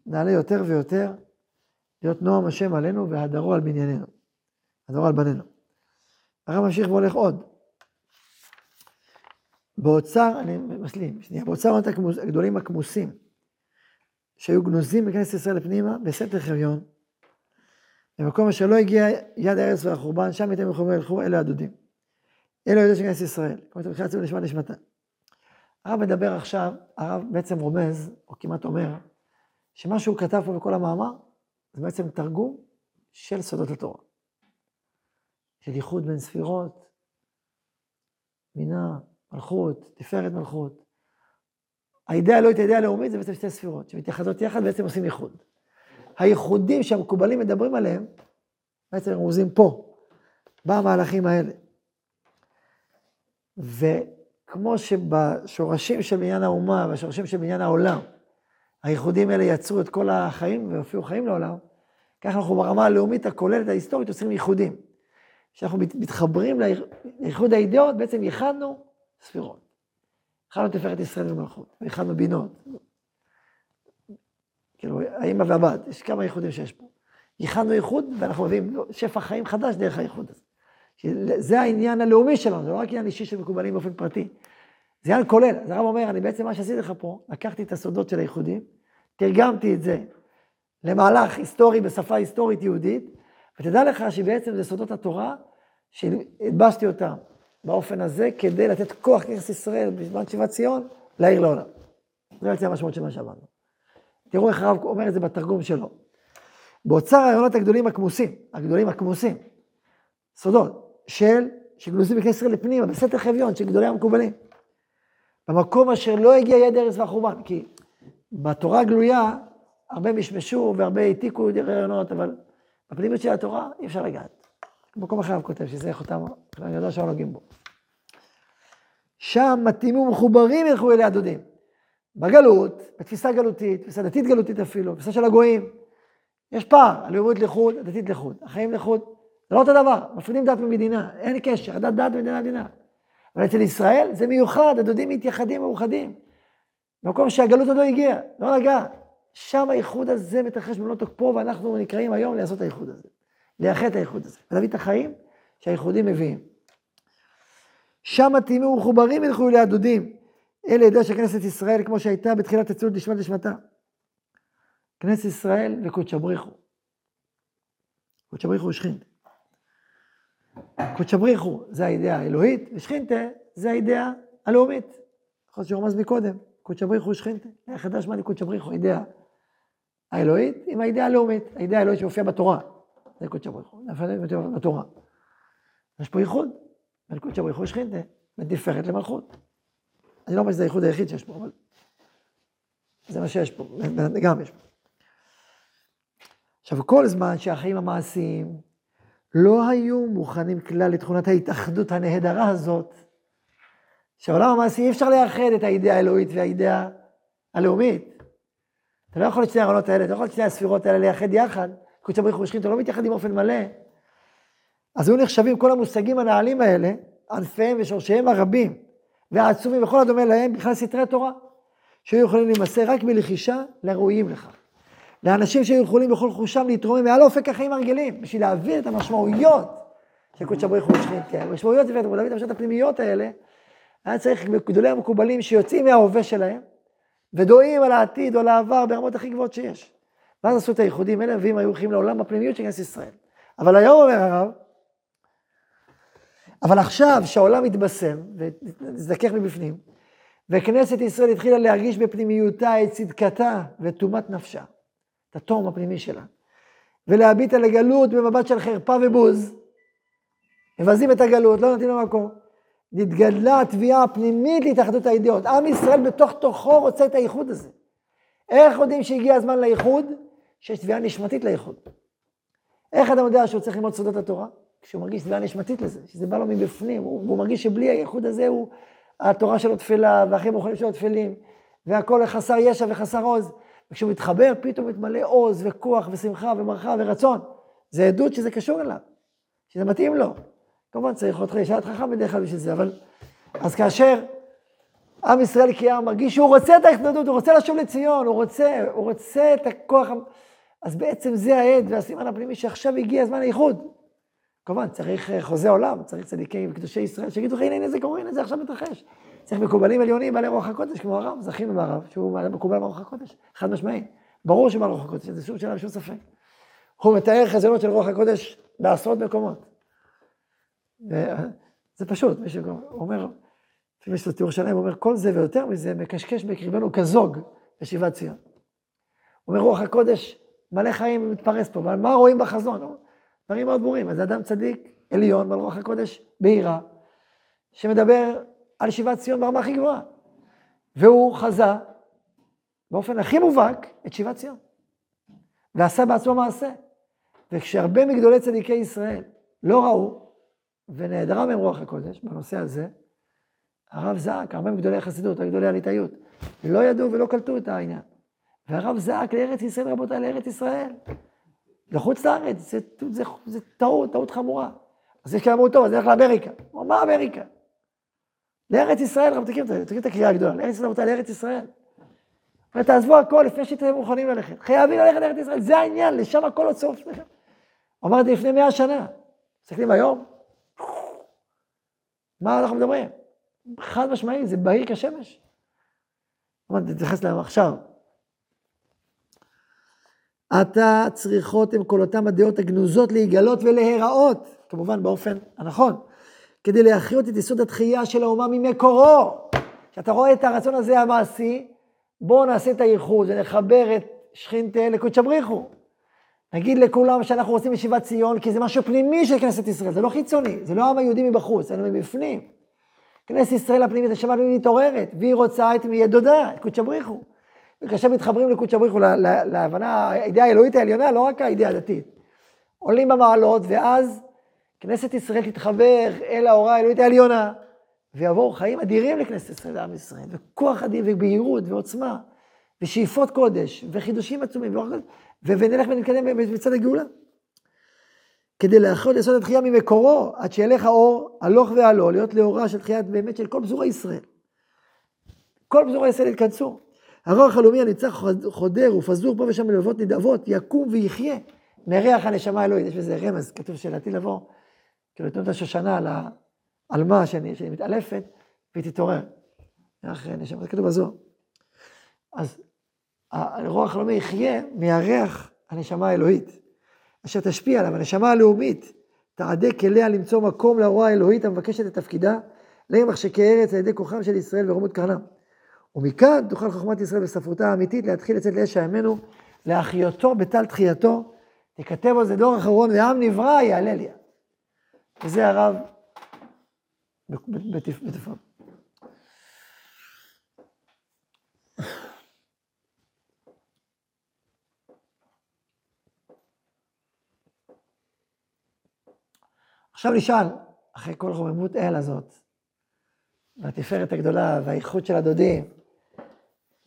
[SPEAKER 1] נעלה יותר ויותר להיות נועם השם עלינו והדרו על בנייננו. הדרו על בנינו. הרב ממשיך והולך עוד. באוצר, אני משלים, שנייה, באוצר הכמוס- הגדולים הכמוסים, שהיו גנוזים בכנסת ישראל פנימה, בסתר חריון, במקום אשר לא הגיע יד הארץ והחורבן, שם יתם וחורבן ילכו אלה הדודים. אלו היודעים של כנסת ישראל, כמו שאתם מתחילים נשמת נשמתה. הרב מדבר עכשיו, הרב בעצם רומז, או כמעט אומר, שמה שהוא כתב פה בכל המאמר, זה בעצם תרגום של סודות התורה. של איחוד בין ספירות, בינה, מלכות, תפארת מלכות. האידאה האלוהית, האידאה הלאומית, זה בעצם שתי ספירות, שמתייחדות יחד בעצם עושים איחוד. הייחודים שהמקובלים מדברים עליהם, בעצם רמוזים פה, במהלכים האלה. וכמו שבשורשים של בניין האומה והשורשים של בניין העולם, הייחודים האלה יצרו את כל החיים והופיעו חיים לעולם, ככה אנחנו ברמה הלאומית הכוללת ההיסטורית יוצרים ייחודים. כשאנחנו מת- מתחברים לאיחוד האידאות, בעצם ייחדנו ספירות. ייחדנו תפארת ישראל ומלכות, וייחדנו בינות. כאילו, האמא והבת, יש כמה ייחודים שיש פה. ייחדנו ייחוד, ואנחנו מביאים שפע חיים חדש דרך הייחוד הזה. זה העניין הלאומי שלנו, זה לא רק עניין אישי של מקובלים באופן פרטי. זה עניין כולל. אז הרב אומר, אני בעצם, מה שעשיתי לך פה, לקחתי את הסודות של הייחודים, תרגמתי את זה למהלך היסטורי בשפה היסטורית יהודית, ותדע לך שבעצם זה סודות התורה, שהלבשתי אותם באופן הזה, כדי לתת כוח כנסת ישראל בזמן שיבת ציון, לעיר לעולם. זה בעצם המשמעות של מה שאמרנו. תראו איך הרב אומר את זה בתרגום שלו. באוצר הרעיונות הגדולים הכמוסים, הגדולים הכמוסים, סודות, של, שגנוזים בכנסת ישראל לפנימה, בסתר חביון, של גדולי המקובלים. במקום אשר לא הגיע יד ארץ והחורבן, כי בתורה הגלויה, הרבה משמשו והרבה העתיקו רעיונות, אבל בפנימיות של התורה אי אפשר לגעת. במקום אחר הוא כותב שזה חותם, אני יודע שלא נוגעים בו. שם מתאימים ומחוברים ילכו אלי הדודים. בגלות, בתפיסה גלותית, תפיסה דתית גלותית אפילו, תפיסה של הגויים, יש פער, הלאומיות לחוד, הדתית לחוד, החיים לחוד, זה לא אותו דבר, מפרידים דת ממדינה, אין קשר, הדת דת ומדינה מדינה. אבל אצל ישראל זה מיוחד, הדודים מתייחדים ומאוחדים. במקום שהגלות עוד לא הגיעה, לא נגע. שם האיחוד הזה מתרחש במלוא תוקפו, ואנחנו נקראים היום לעשות האיחוד הזה. לייחד את האיחוד הזה, ולהביא את החיים שהאיחודים מביאים. שם מתאימים ומחוברים ילכו אלי הדודים. אלה ידע של כנסת ישראל, כמו שהייתה בתחילת הציונות נשמת נשמתה. כנסת ישראל וקודשא בריחו. קודשא בריחו ושכינתה. קודשא בריחו זה האידאה האלוהית, ושכינתה זה האידאה הלאומית. יכול להיות שרמז מקודם, קודשא בריחו ושכינתה. היה חדש מה לי קודשא בריחו, האידאה האלוהית עם האידאה הלאומית, האידאה האלוהית שמופיעה בתורה. זה קודשא בריחו, זה בתורה. יש פה ייחוד, בין קודשא בריחו ושכינתה, בין למלכות. אני לא אומר שזה הייחוד היחיד שיש פה, אבל זה מה שיש פה, גם יש פה. עכשיו, כל זמן שהחיים המעשיים לא היו מוכנים כלל לתכונת ההתאחדות הנהדרה הזאת, שהעולם המעשי אי אפשר לאחד את האידאה האלוהית והאידאה הלאומית. אתה לא יכול את שני הרעיונות האלה, אתה לא יכול את שני הספירות האלה לייחד יחד, קודשא בריך ושכין, אתה לא מתייחדים באופן מלא. אז היו נחשבים כל המושגים הנעלים האלה, ענפיהם ושורשיהם הרבים והעצומים וכל הדומה להם, בכלל סתרי תורה, שהיו יכולים להימסר רק בלחישה לראויים לכך. לאנשים שהיו יכולים בכל חושם להתרומם מעל אופק החיים הרגילים, בשביל להבין את המשמעויות של קודשא בריך ושכין, כן, המשמעויות זה להבין את המשמעויות הפנימיות האלה, היה צריך גדולי המקובלים שיוצאים מההווה שלהם, ודועים על העתיד או על העבר ברמות הכי גבוהות שיש. ואז עשו את הייחודים האלה, והם היו הולכים לעולם בפנימיות של כנסת ישראל. אבל היום אומר הרב, אבל עכשיו שהעולם מתבשם ונזדכך מבפנים, וכנסת ישראל התחילה להרגיש בפנימיותה את צדקתה וטומאת נפשה, את התום הפנימי שלה, ולהביט על הגלות במבט של חרפה ובוז, מבזים את הגלות, לא נותנים לה מקום. נתגדלה התביעה הפנימית להתאחדות הידיעות. עם ישראל בתוך תוכו רוצה את האיחוד הזה. איך יודעים שהגיע הזמן לאיחוד? שיש תביעה נשמתית לאיחוד. איך אדם יודע שהוא צריך ללמוד סודות התורה? כשהוא מרגיש תביעה נשמתית לזה, שזה בא לו מבפנים, הוא, הוא מרגיש שבלי האיחוד הזה הוא, התורה שלו תפלה, והאחים המוכנים שלו תפלים, והכל חסר ישע וחסר עוז. וכשהוא מתחבר, פתאום מתמלא עוז וכוח ושמחה ומרחה ורצון. זה עדות שזה קשור אליו, שזה מתאים לו. כמובן צריך אותך, יש חכם בדרך כלל בשביל זה, אבל... אז כאשר עם ישראל כעם מרגיש שהוא רוצה את ההתנדות, הוא רוצה לשוב לציון, הוא רוצה, הוא רוצה את הכוח, אז בעצם זה העד והסימן הפנימי שעכשיו הגיע הזמן האיחוד. כמובן, צריך חוזה עולם, צריך צדיקים וקדושי ישראל שיגידו לך, הנה, הנה זה קורה, הנה זה עכשיו מתרחש. צריך מקובלים עליונים בעלי רוח הקודש, כמו הרב, זכינו ברב, שהוא מקובל ברוח הקודש, חד משמעי. ברור שהוא בעל רוח הקודש, זה סוג של שום ספק. הוא מתאר חזונות של רוח הקודש בעשרות מקומות. זה פשוט, מישהו אומר, לפי יש לו תיאור שלם, הוא אומר, כל זה ויותר מזה מקשקש בקרבנו כזוג בשיבת ציון. הוא אומר, רוח הקודש מלא חיים מתפרס פה, מה רואים בחזון? דברים מאוד ברורים. אז אדם צדיק, עליון, בעל רוח הקודש, בהירה, שמדבר על שיבת ציון ברמה הכי גבוהה. והוא חזה באופן הכי מובהק את שיבת ציון. ועשה בעצמו מעשה. וכשהרבה מגדולי צדיקי ישראל לא ראו, ונעדרה מהם רוח הקודש בנושא הזה, הרב זעק, הרבה מגדולי החסידות, גדולי הליטאיות, לא ידעו ולא קלטו את העניין. והרב זעק לארץ ישראל, רבותיי, לארץ ישראל. לחוץ לארץ, זה, זה, זה, טעות, טעות חמורה. אז יש כאלה אמרו, טוב, אז נלך לאמריקה. הוא אמר, מה אמריקה? לארץ ישראל, רב, תקראו את הקריאה הגדולה, לארץ ישראל, רבותיי, לארץ ישראל. תעזבו הכל לפני שאתם מוכנים ללכת. חייבים ללכת לארץ ישראל, זה העניין, לשם הכל עוד סוף. הוא אמר את זה לפני מאה שנה. מסתכלים היום, מה אנחנו מדברים? חד משמעי, זה בהיר כשמש. אמרתי, תתייחס להם עכשיו. עתה צריכות הם כל אותם הדעות הגנוזות להיגלות ולהיראות, כמובן באופן הנכון, כדי להחיות את יסוד התחייה של האומה ממקורו. כשאתה רואה את הרצון הזה המעשי, בואו נעשה את הייחוד ונחבר את שכינתה לקודשא בריחו. נגיד לכולם שאנחנו רוצים ישיבת ציון, כי זה משהו פנימי של כנסת ישראל, זה לא חיצוני, זה לא העם היהודי מבחוץ, זה מבפנים. כנסת ישראל הפנימית, השמה הפנימית מתעוררת, והיא רוצה את מי דודה, את קודשא בריחו. וכאשר מתחברים לקודשא בריחו, להבנה, האידאה האלוהית העליונה, לא רק האידאה הדתית. עולים במעלות, ואז כנסת ישראל תתחבר אל ההוראה האלוהית העליונה, ויבואו חיים אדירים לכנסת ישראל לעם ישראל, וכוח אדיר, ובהירות, ועוצמה, ושאיפות קודש, וחידושים עצומים, ונלך ונתקדם בצד הגאולה. כדי לאחר יסוד התחייה ממקורו, עד שילך האור הלוך ועלו, להיות לאורה של תחיית באמת של כל פזורי ישראל. כל פזורי ישראל יתכנסו. הרוח הלאומי הנצח חודר ופזור פה ושם בלבבות נדבות, יקום ויחיה מריח הנשמה האלוהית. יש בזה רמז, כתוב שלעתיד לבוא, כאילו נותנים את השושנה על העלמה שאני מתעלפת, והיא תתעורר. ריח נשמה, זה כתוב בזוהר. אז הרוח הלאומי יחיה מהריח הנשמה האלוהית. אשר תשפיע עליו, הנשמה הלאומית, תעדק אליה למצוא מקום להוראה האלוהית המבקשת את תפקידה, לעיר מחשקי ארץ על ידי כוחם של ישראל ורומות קרנם. ומכאן תוכל חוכמת ישראל בספרותה האמיתית להתחיל לצאת לאש הימינו, להחיותו בטל תחייתו, תכתב על זה דור אחרון, ועם נברא יעלה לי. וזה הרב בתפארת. עכשיו נשאל, אחרי כל רוממות אל הזאת, והתפארת הגדולה, והאיכות של הדודים,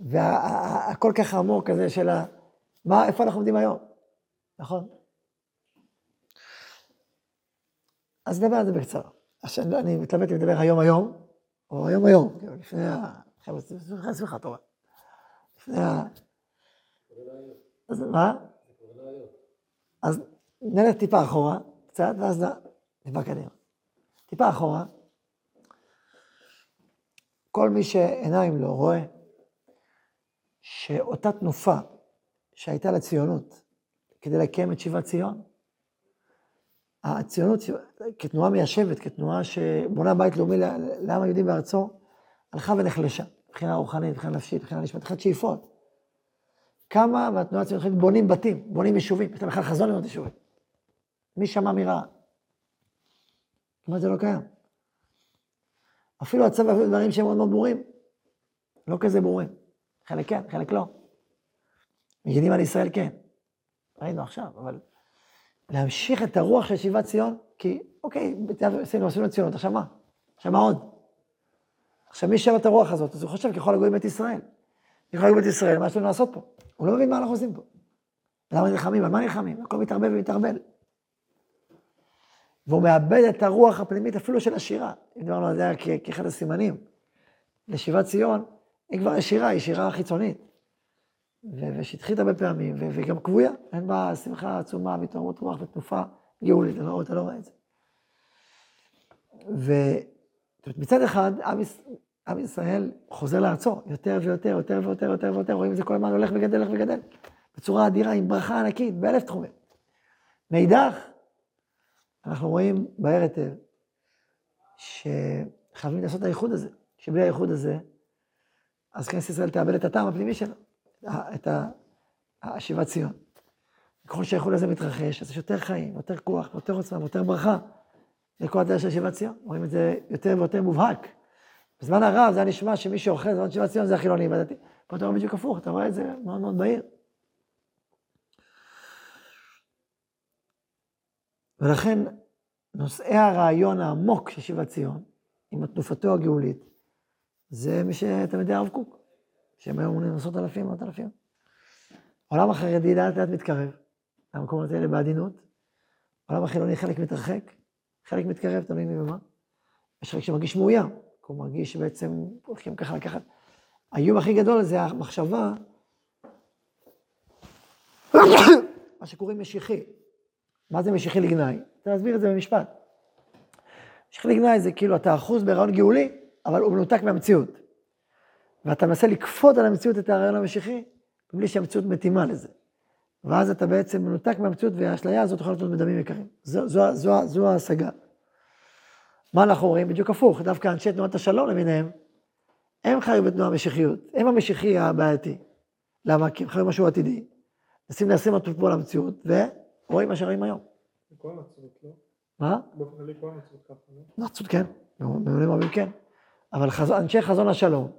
[SPEAKER 1] והכל כך עמוק הזה של ה... מה, איפה אנחנו עומדים היום, נכון? אז נדבר על זה בקצרה. עכשיו, אני מתלבט אם לדבר היום היום, או היום היום, כאילו, לפני ה... חבר'ה, סליחה, אתה רואה. לפני ה... אז מה? אז נלך טיפה אחורה, קצת, ואז טיפה קדימה. טיפה אחורה, כל מי שעיניים לא רואה שאותה תנופה שהייתה לציונות כדי לקיים את שיבת ציון, הציונות כתנועה מיישבת, כתנועה שבונה בית לאומי לעם היהודי בארצו, הלכה ונחלשה, מבחינה רוחנית, מבחינה נפשית, מבחינה נשמת, מבחינת שאיפות. כמה מהתנועה הציונית בונים בתים, בונים יישובים, יש להם בכלל חזון לבנות יישובים. מי שמע מי ראה? כמעט זה לא קיים. אפילו הצבא, דברים שהם מאוד מאוד ברורים, לא כזה ברורים. חלק כן, חלק לא. מגינים על ישראל כן. ראינו עכשיו, אבל להמשיך את הרוח של שיבת ציון, כי אוקיי, עשינו, עשינו ציונות, עכשיו מה? עכשיו מה עוד? עכשיו מי שם את הרוח הזאת, אז הוא חושב ככל הגויים בית ישראל. ככל הגויים בית ישראל, מה יש לנו לעשות פה? הוא לא מבין מה אנחנו עושים פה. למה נלחמים? על מה נלחמים? הכל מתערבב ומתערבל. והוא מאבד את הרוח הפנימית אפילו של השירה. אם דיברנו על זה כאחד הסימנים לשיבת ציון, היא כבר שירה, היא שירה חיצונית. ושטחית הרבה פעמים, וגם כבויה, אין בה שמחה עצומה והתעוררות רוח ותנופה גאולית, אתה לא, אתה לא רואה את זה. ומצד אחד, עם ישראל חוזר לארצו, יותר ויותר, יותר ויותר, יותר ויותר, רואים את זה כל הזמן הולך וגדל, הולך וגדל, בצורה אדירה, עם ברכה ענקית, באלף תחומים. מאידך, אנחנו רואים בהר היטב, שחייבים לעשות את האיחוד הזה, שבלי האיחוד הזה, אז כנסת ישראל תאבד את הטעם הפנימי שלה, את השיבת ציון. ככל שהאיחוד הזה מתרחש, אז יש יותר חיים, יותר כוח, יותר עוצמה, יותר ברכה לכל הדרך של שיבת ציון. רואים את זה יותר ויותר מובהק. בזמן הרב זה היה נשמע שמי שאוכל בזמן שיבת ציון זה החילוני והדתי. פה אתה רואה בדיוק הפוך, אתה רואה את זה מאוד מאוד בהיר. ולכן נושאי הרעיון העמוק של שיבת ציון, עם תנופתו הגאולית, זה מי שתלמידי הרב קוק, שהם היום מונים עשרות אלפים, מאות אלפים. העולם החרדי לאט לאט מתקרב למקומות האלה בעדינות. העולם החילוני חלק מתרחק, חלק מתקרב, תלוי מי ומה. יש חלק שמרגיש מאוים, הוא מרגיש שבעצם הולכים ככה לקחת. האיום הכי גדול זה המחשבה, מה שקוראים משיחי. מה זה משיחי לגנאי? צריך להסביר את זה במשפט. משיחי לגנאי זה כאילו אתה אחוז ברעיון גאולי, אבל הוא מנותק מהמציאות. ואתה מנסה לכפות על המציאות את הרעיון המשיחי, בלי שהמציאות מתאימה לזה. ואז אתה בעצם מנותק מהמציאות, והאשליה הזאת יכולה להיות מדמים יקרים. זו, זו, זו, זו ההשגה. מה אנחנו רואים? בדיוק הפוך, דווקא אנשי תנועת השלום למיניהם, הם חיו בתנועה משיחיות, הם המשיחי הבעייתי. למה? כי הם חיו משהו עתידי. מנסים לשים אותו פה למציאות, ורואים מה שרואים היום.
[SPEAKER 2] לא?
[SPEAKER 1] מה?
[SPEAKER 2] ככה, לא?
[SPEAKER 1] נצרות כן, במובנים רבים כן. אבל חז... אנשי חזון השלום,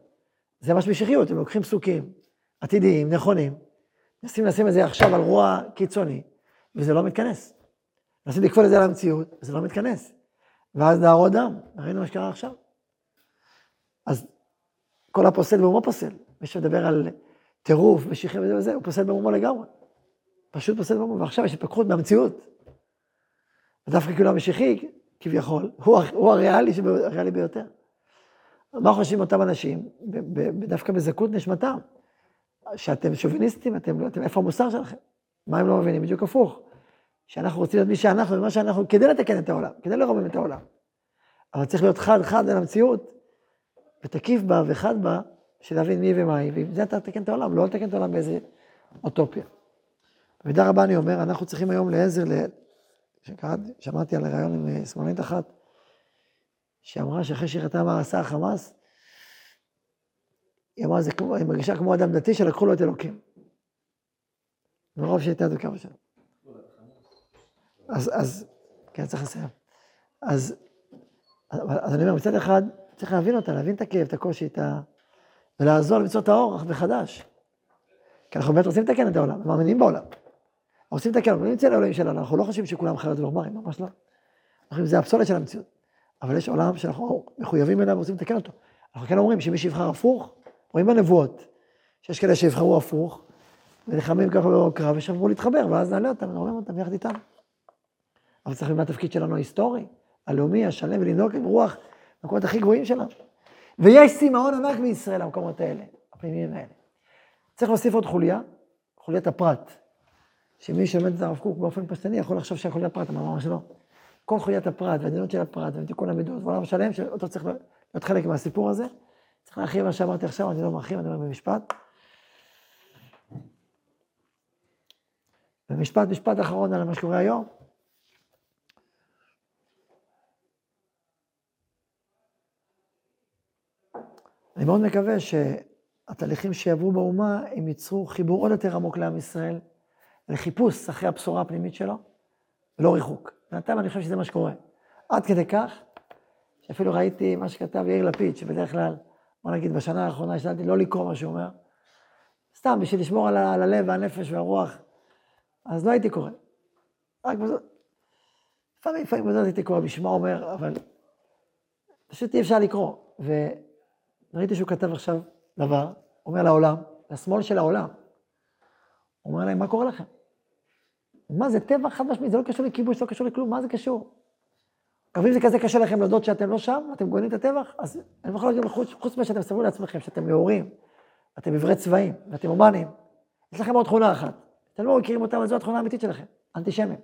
[SPEAKER 1] זה ממש משיחיות, הם לוקחים פסוקים עתידיים, נכונים, מנסים לשים את זה עכשיו על רוע קיצוני, וזה לא מתכנס. מנסים לקפול את זה על המציאות, וזה לא מתכנס. ואז נהרות דם, ראינו מה שקרה עכשיו. אז כל הפוסל במומו פוסל. מי שמדבר על טירוף, משיחי וזה וזה, הוא פוסל במומו לגמרי. פשוט פוסל במומו, ועכשיו יש התפכחות מהמציאות. ודווקא כאילו המשיחי, כביכול, הוא, הוא הריאלי, הריאלי ביותר. מה חושבים אותם אנשים, דווקא בזכות נשמתם, שאתם שוביניסטים, אתם לא, אתם, איפה המוסר שלכם? מה הם לא מבינים? בדיוק הפוך. שאנחנו רוצים להיות מי שאנחנו ומה שאנחנו, כדי לתקן את העולם, כדי לרומם את העולם. אבל צריך להיות חד-חד על המציאות, ותקיף בה וחד בה, של להבין מי ומה היא, ועם זה אתה תתקן את העולם, לא לתקן את העולם באיזה אוטופיה. במידה רבה אני אומר, אנחנו צריכים היום לעזר. שקראת, שמעתי על הרעיון עם אה, שמאלנית אחת, שאמרה שאחרי שירתה מה עשה החמאס, היא אמרה, זה כמו, היא מרגישה כמו אדם דתי שלקחו לו את אלוקים. מרוב שהייתה דקה בשם. אז, אז, כן, צריך לסיים. אז, אז אני אומר, מצד אחד, צריך להבין אותה, להבין את הכאב, את הקושי, את ה... ולעזור למצוא את האור מחדש. כי אנחנו באמת רוצים לתקן את העולם, מאמינים בעולם. רוצים לתקן, אנחנו לא נמצא לאלוהים שלנו, אנחנו לא חושבים שכולם חיות וברברים, ממש לא. אנחנו זה הפסולת של המציאות. אבל יש עולם שאנחנו מחויבים אליו ורוצים לתקן אותו. אנחנו כן אומרים שמי שיבחר הפוך, רואים בנבואות, שיש כאלה שיבחרו הפוך, ונלחמים ככה בקרב, ושאמרו להתחבר, ואז נעלה אותם, נעורם אותם יחד איתם. אבל צריך ללמוד התפקיד שלנו ההיסטורי, הלאומי, השלם, ולנהוג עם רוח במקומות הכי גבוהים שלנו. ויש סימאון ענק בישראל למקומות האלה, הפנימיים האלה. צריך להוסיף עוד חוליה, חוליית הפרט. שמי שלומד את הרב קוק באופן פשטני יכול לחשוב שהחוליית פרט, אבל ממש לא. כל חוליית הפרט והדיניות של הפרט ותיקון המידות ועולם שלם, שאותו צריך להיות חלק מהסיפור הזה. צריך להרחיב מה שאמרתי עכשיו, אני לא מרחיב, אני אומר במשפט. ומשפט, משפט אחרון על מה שקורה היום. אני מאוד מקווה שהתהליכים שיעברו באומה, הם ייצרו חיבור עוד יותר עמוק לעם ישראל, לחיפוש אחרי הבשורה הפנימית שלו, ולא ריחוק. בינתיים אני חושב שזה מה שקורה. עד כדי כך, שאפילו ראיתי מה שכתב יאיר לפיד, שבדרך כלל, בוא נגיד, בשנה האחרונה השתדלתי לא לקרוא מה שהוא אומר, סתם בשביל לשמור על, על הלב והנפש והרוח, אז לא הייתי קורא. רק בזאת. לפעמים, לפעמים בזאת הייתי קורא בשמה אומר, אבל פשוט אי אפשר לקרוא. וראיתי שהוא כתב עכשיו דבר, אומר לעולם, לשמאל של העולם, הוא אומר להם, מה קורה לכם? מה זה טבע חד משמעית, זה לא קשור לכיבוש, לא קשור לכלום, מה זה קשור? אבל אם זה כזה קשה לכם להודות שאתם לא שם, אתם גוננים את הטבח, אז אני יכול להגיד חוץ, חוץ ממה שאתם מסתכלים לעצמכם, שאתם נאורים, אתם עברי צבעים, ואתם הומניים, יש לכם עוד תכונה אחת. אתם לא מכירים אותה, אבל זו התכונה האמיתית שלכם, אנטישמים.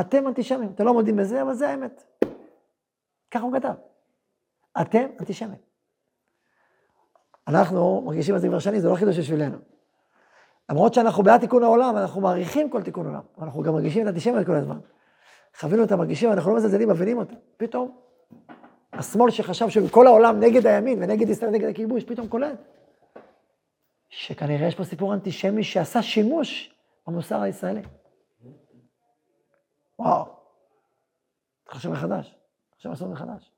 [SPEAKER 1] אתם אנטישמים, אתם לא מודים בזה, אבל זה האמת. ככה הוא כתב. אתם אנטישמים. אנחנו מרגישים את זה כבר שנים, זה לא חידוש בשבילנו. למרות שאנחנו בעד תיקון העולם, אנחנו מעריכים כל תיקון עולם, אנחנו גם מרגישים את האנטישמיות כל הזמן. חווינו אותה, מרגישים, אנחנו לא מזלזלים, מבינים אותה. פתאום, השמאל שחשב שכל העולם נגד הימין ונגד ישראל, נגד הכיבוש, פתאום קולט שכנראה יש פה סיפור אנטישמי שעשה שימוש במוסר הישראלי. וואו, חשוב מחדש, חשוב לעשות מחדש.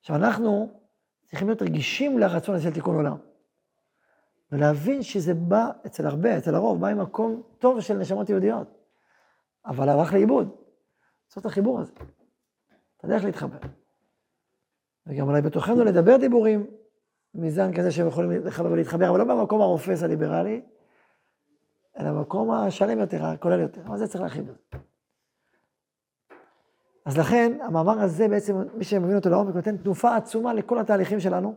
[SPEAKER 1] עכשיו, אנחנו צריכים להיות רגישים לרצון הזה של תיקון עולם. ולהבין שזה בא אצל הרבה, אצל הרוב, בא ממקום טוב של נשמות יהודיות. אבל הלך לאיבוד. לעשות את החיבור הזה. אתה יודע איך להתחבר. וגם אולי בתוכנו לדבר דיבורים מזן כזה שהם יכולים לחבר ולהתחבר, אבל לא במקום הרופס הליברלי, אלא במקום השלם יותר, הכולל יותר. אבל זה צריך להכין בזה. אז לכן, המאמר הזה בעצם, מי שמבין אותו לעומק, נותן תנופה עצומה לכל התהליכים שלנו.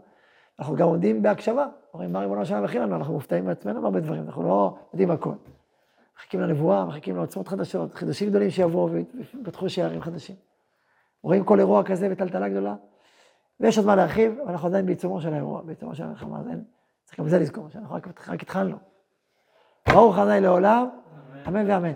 [SPEAKER 1] אנחנו גם עומדים בהקשבה. אומרים, מה ריבונו שלנו מכין לנו? אנחנו מופתעים מעצמנו בהרבה דברים, אנחנו לא יודעים הכל. מחכים לנבואה, מחכים לעוצמות חדשות, חידושים גדולים שיבואו ויפתחו שערים חדשים. רואים כל אירוע כזה בטלטלה גדולה, ויש עוד מה להרחיב, אבל אנחנו עדיין בעיצומו של האירוע, בעיצומו של המלחמה, אז אין, צריך גם בזה לזכור, שאנחנו רק, רק התחלנו. ברוך ה' לעולם, אמן ואמן.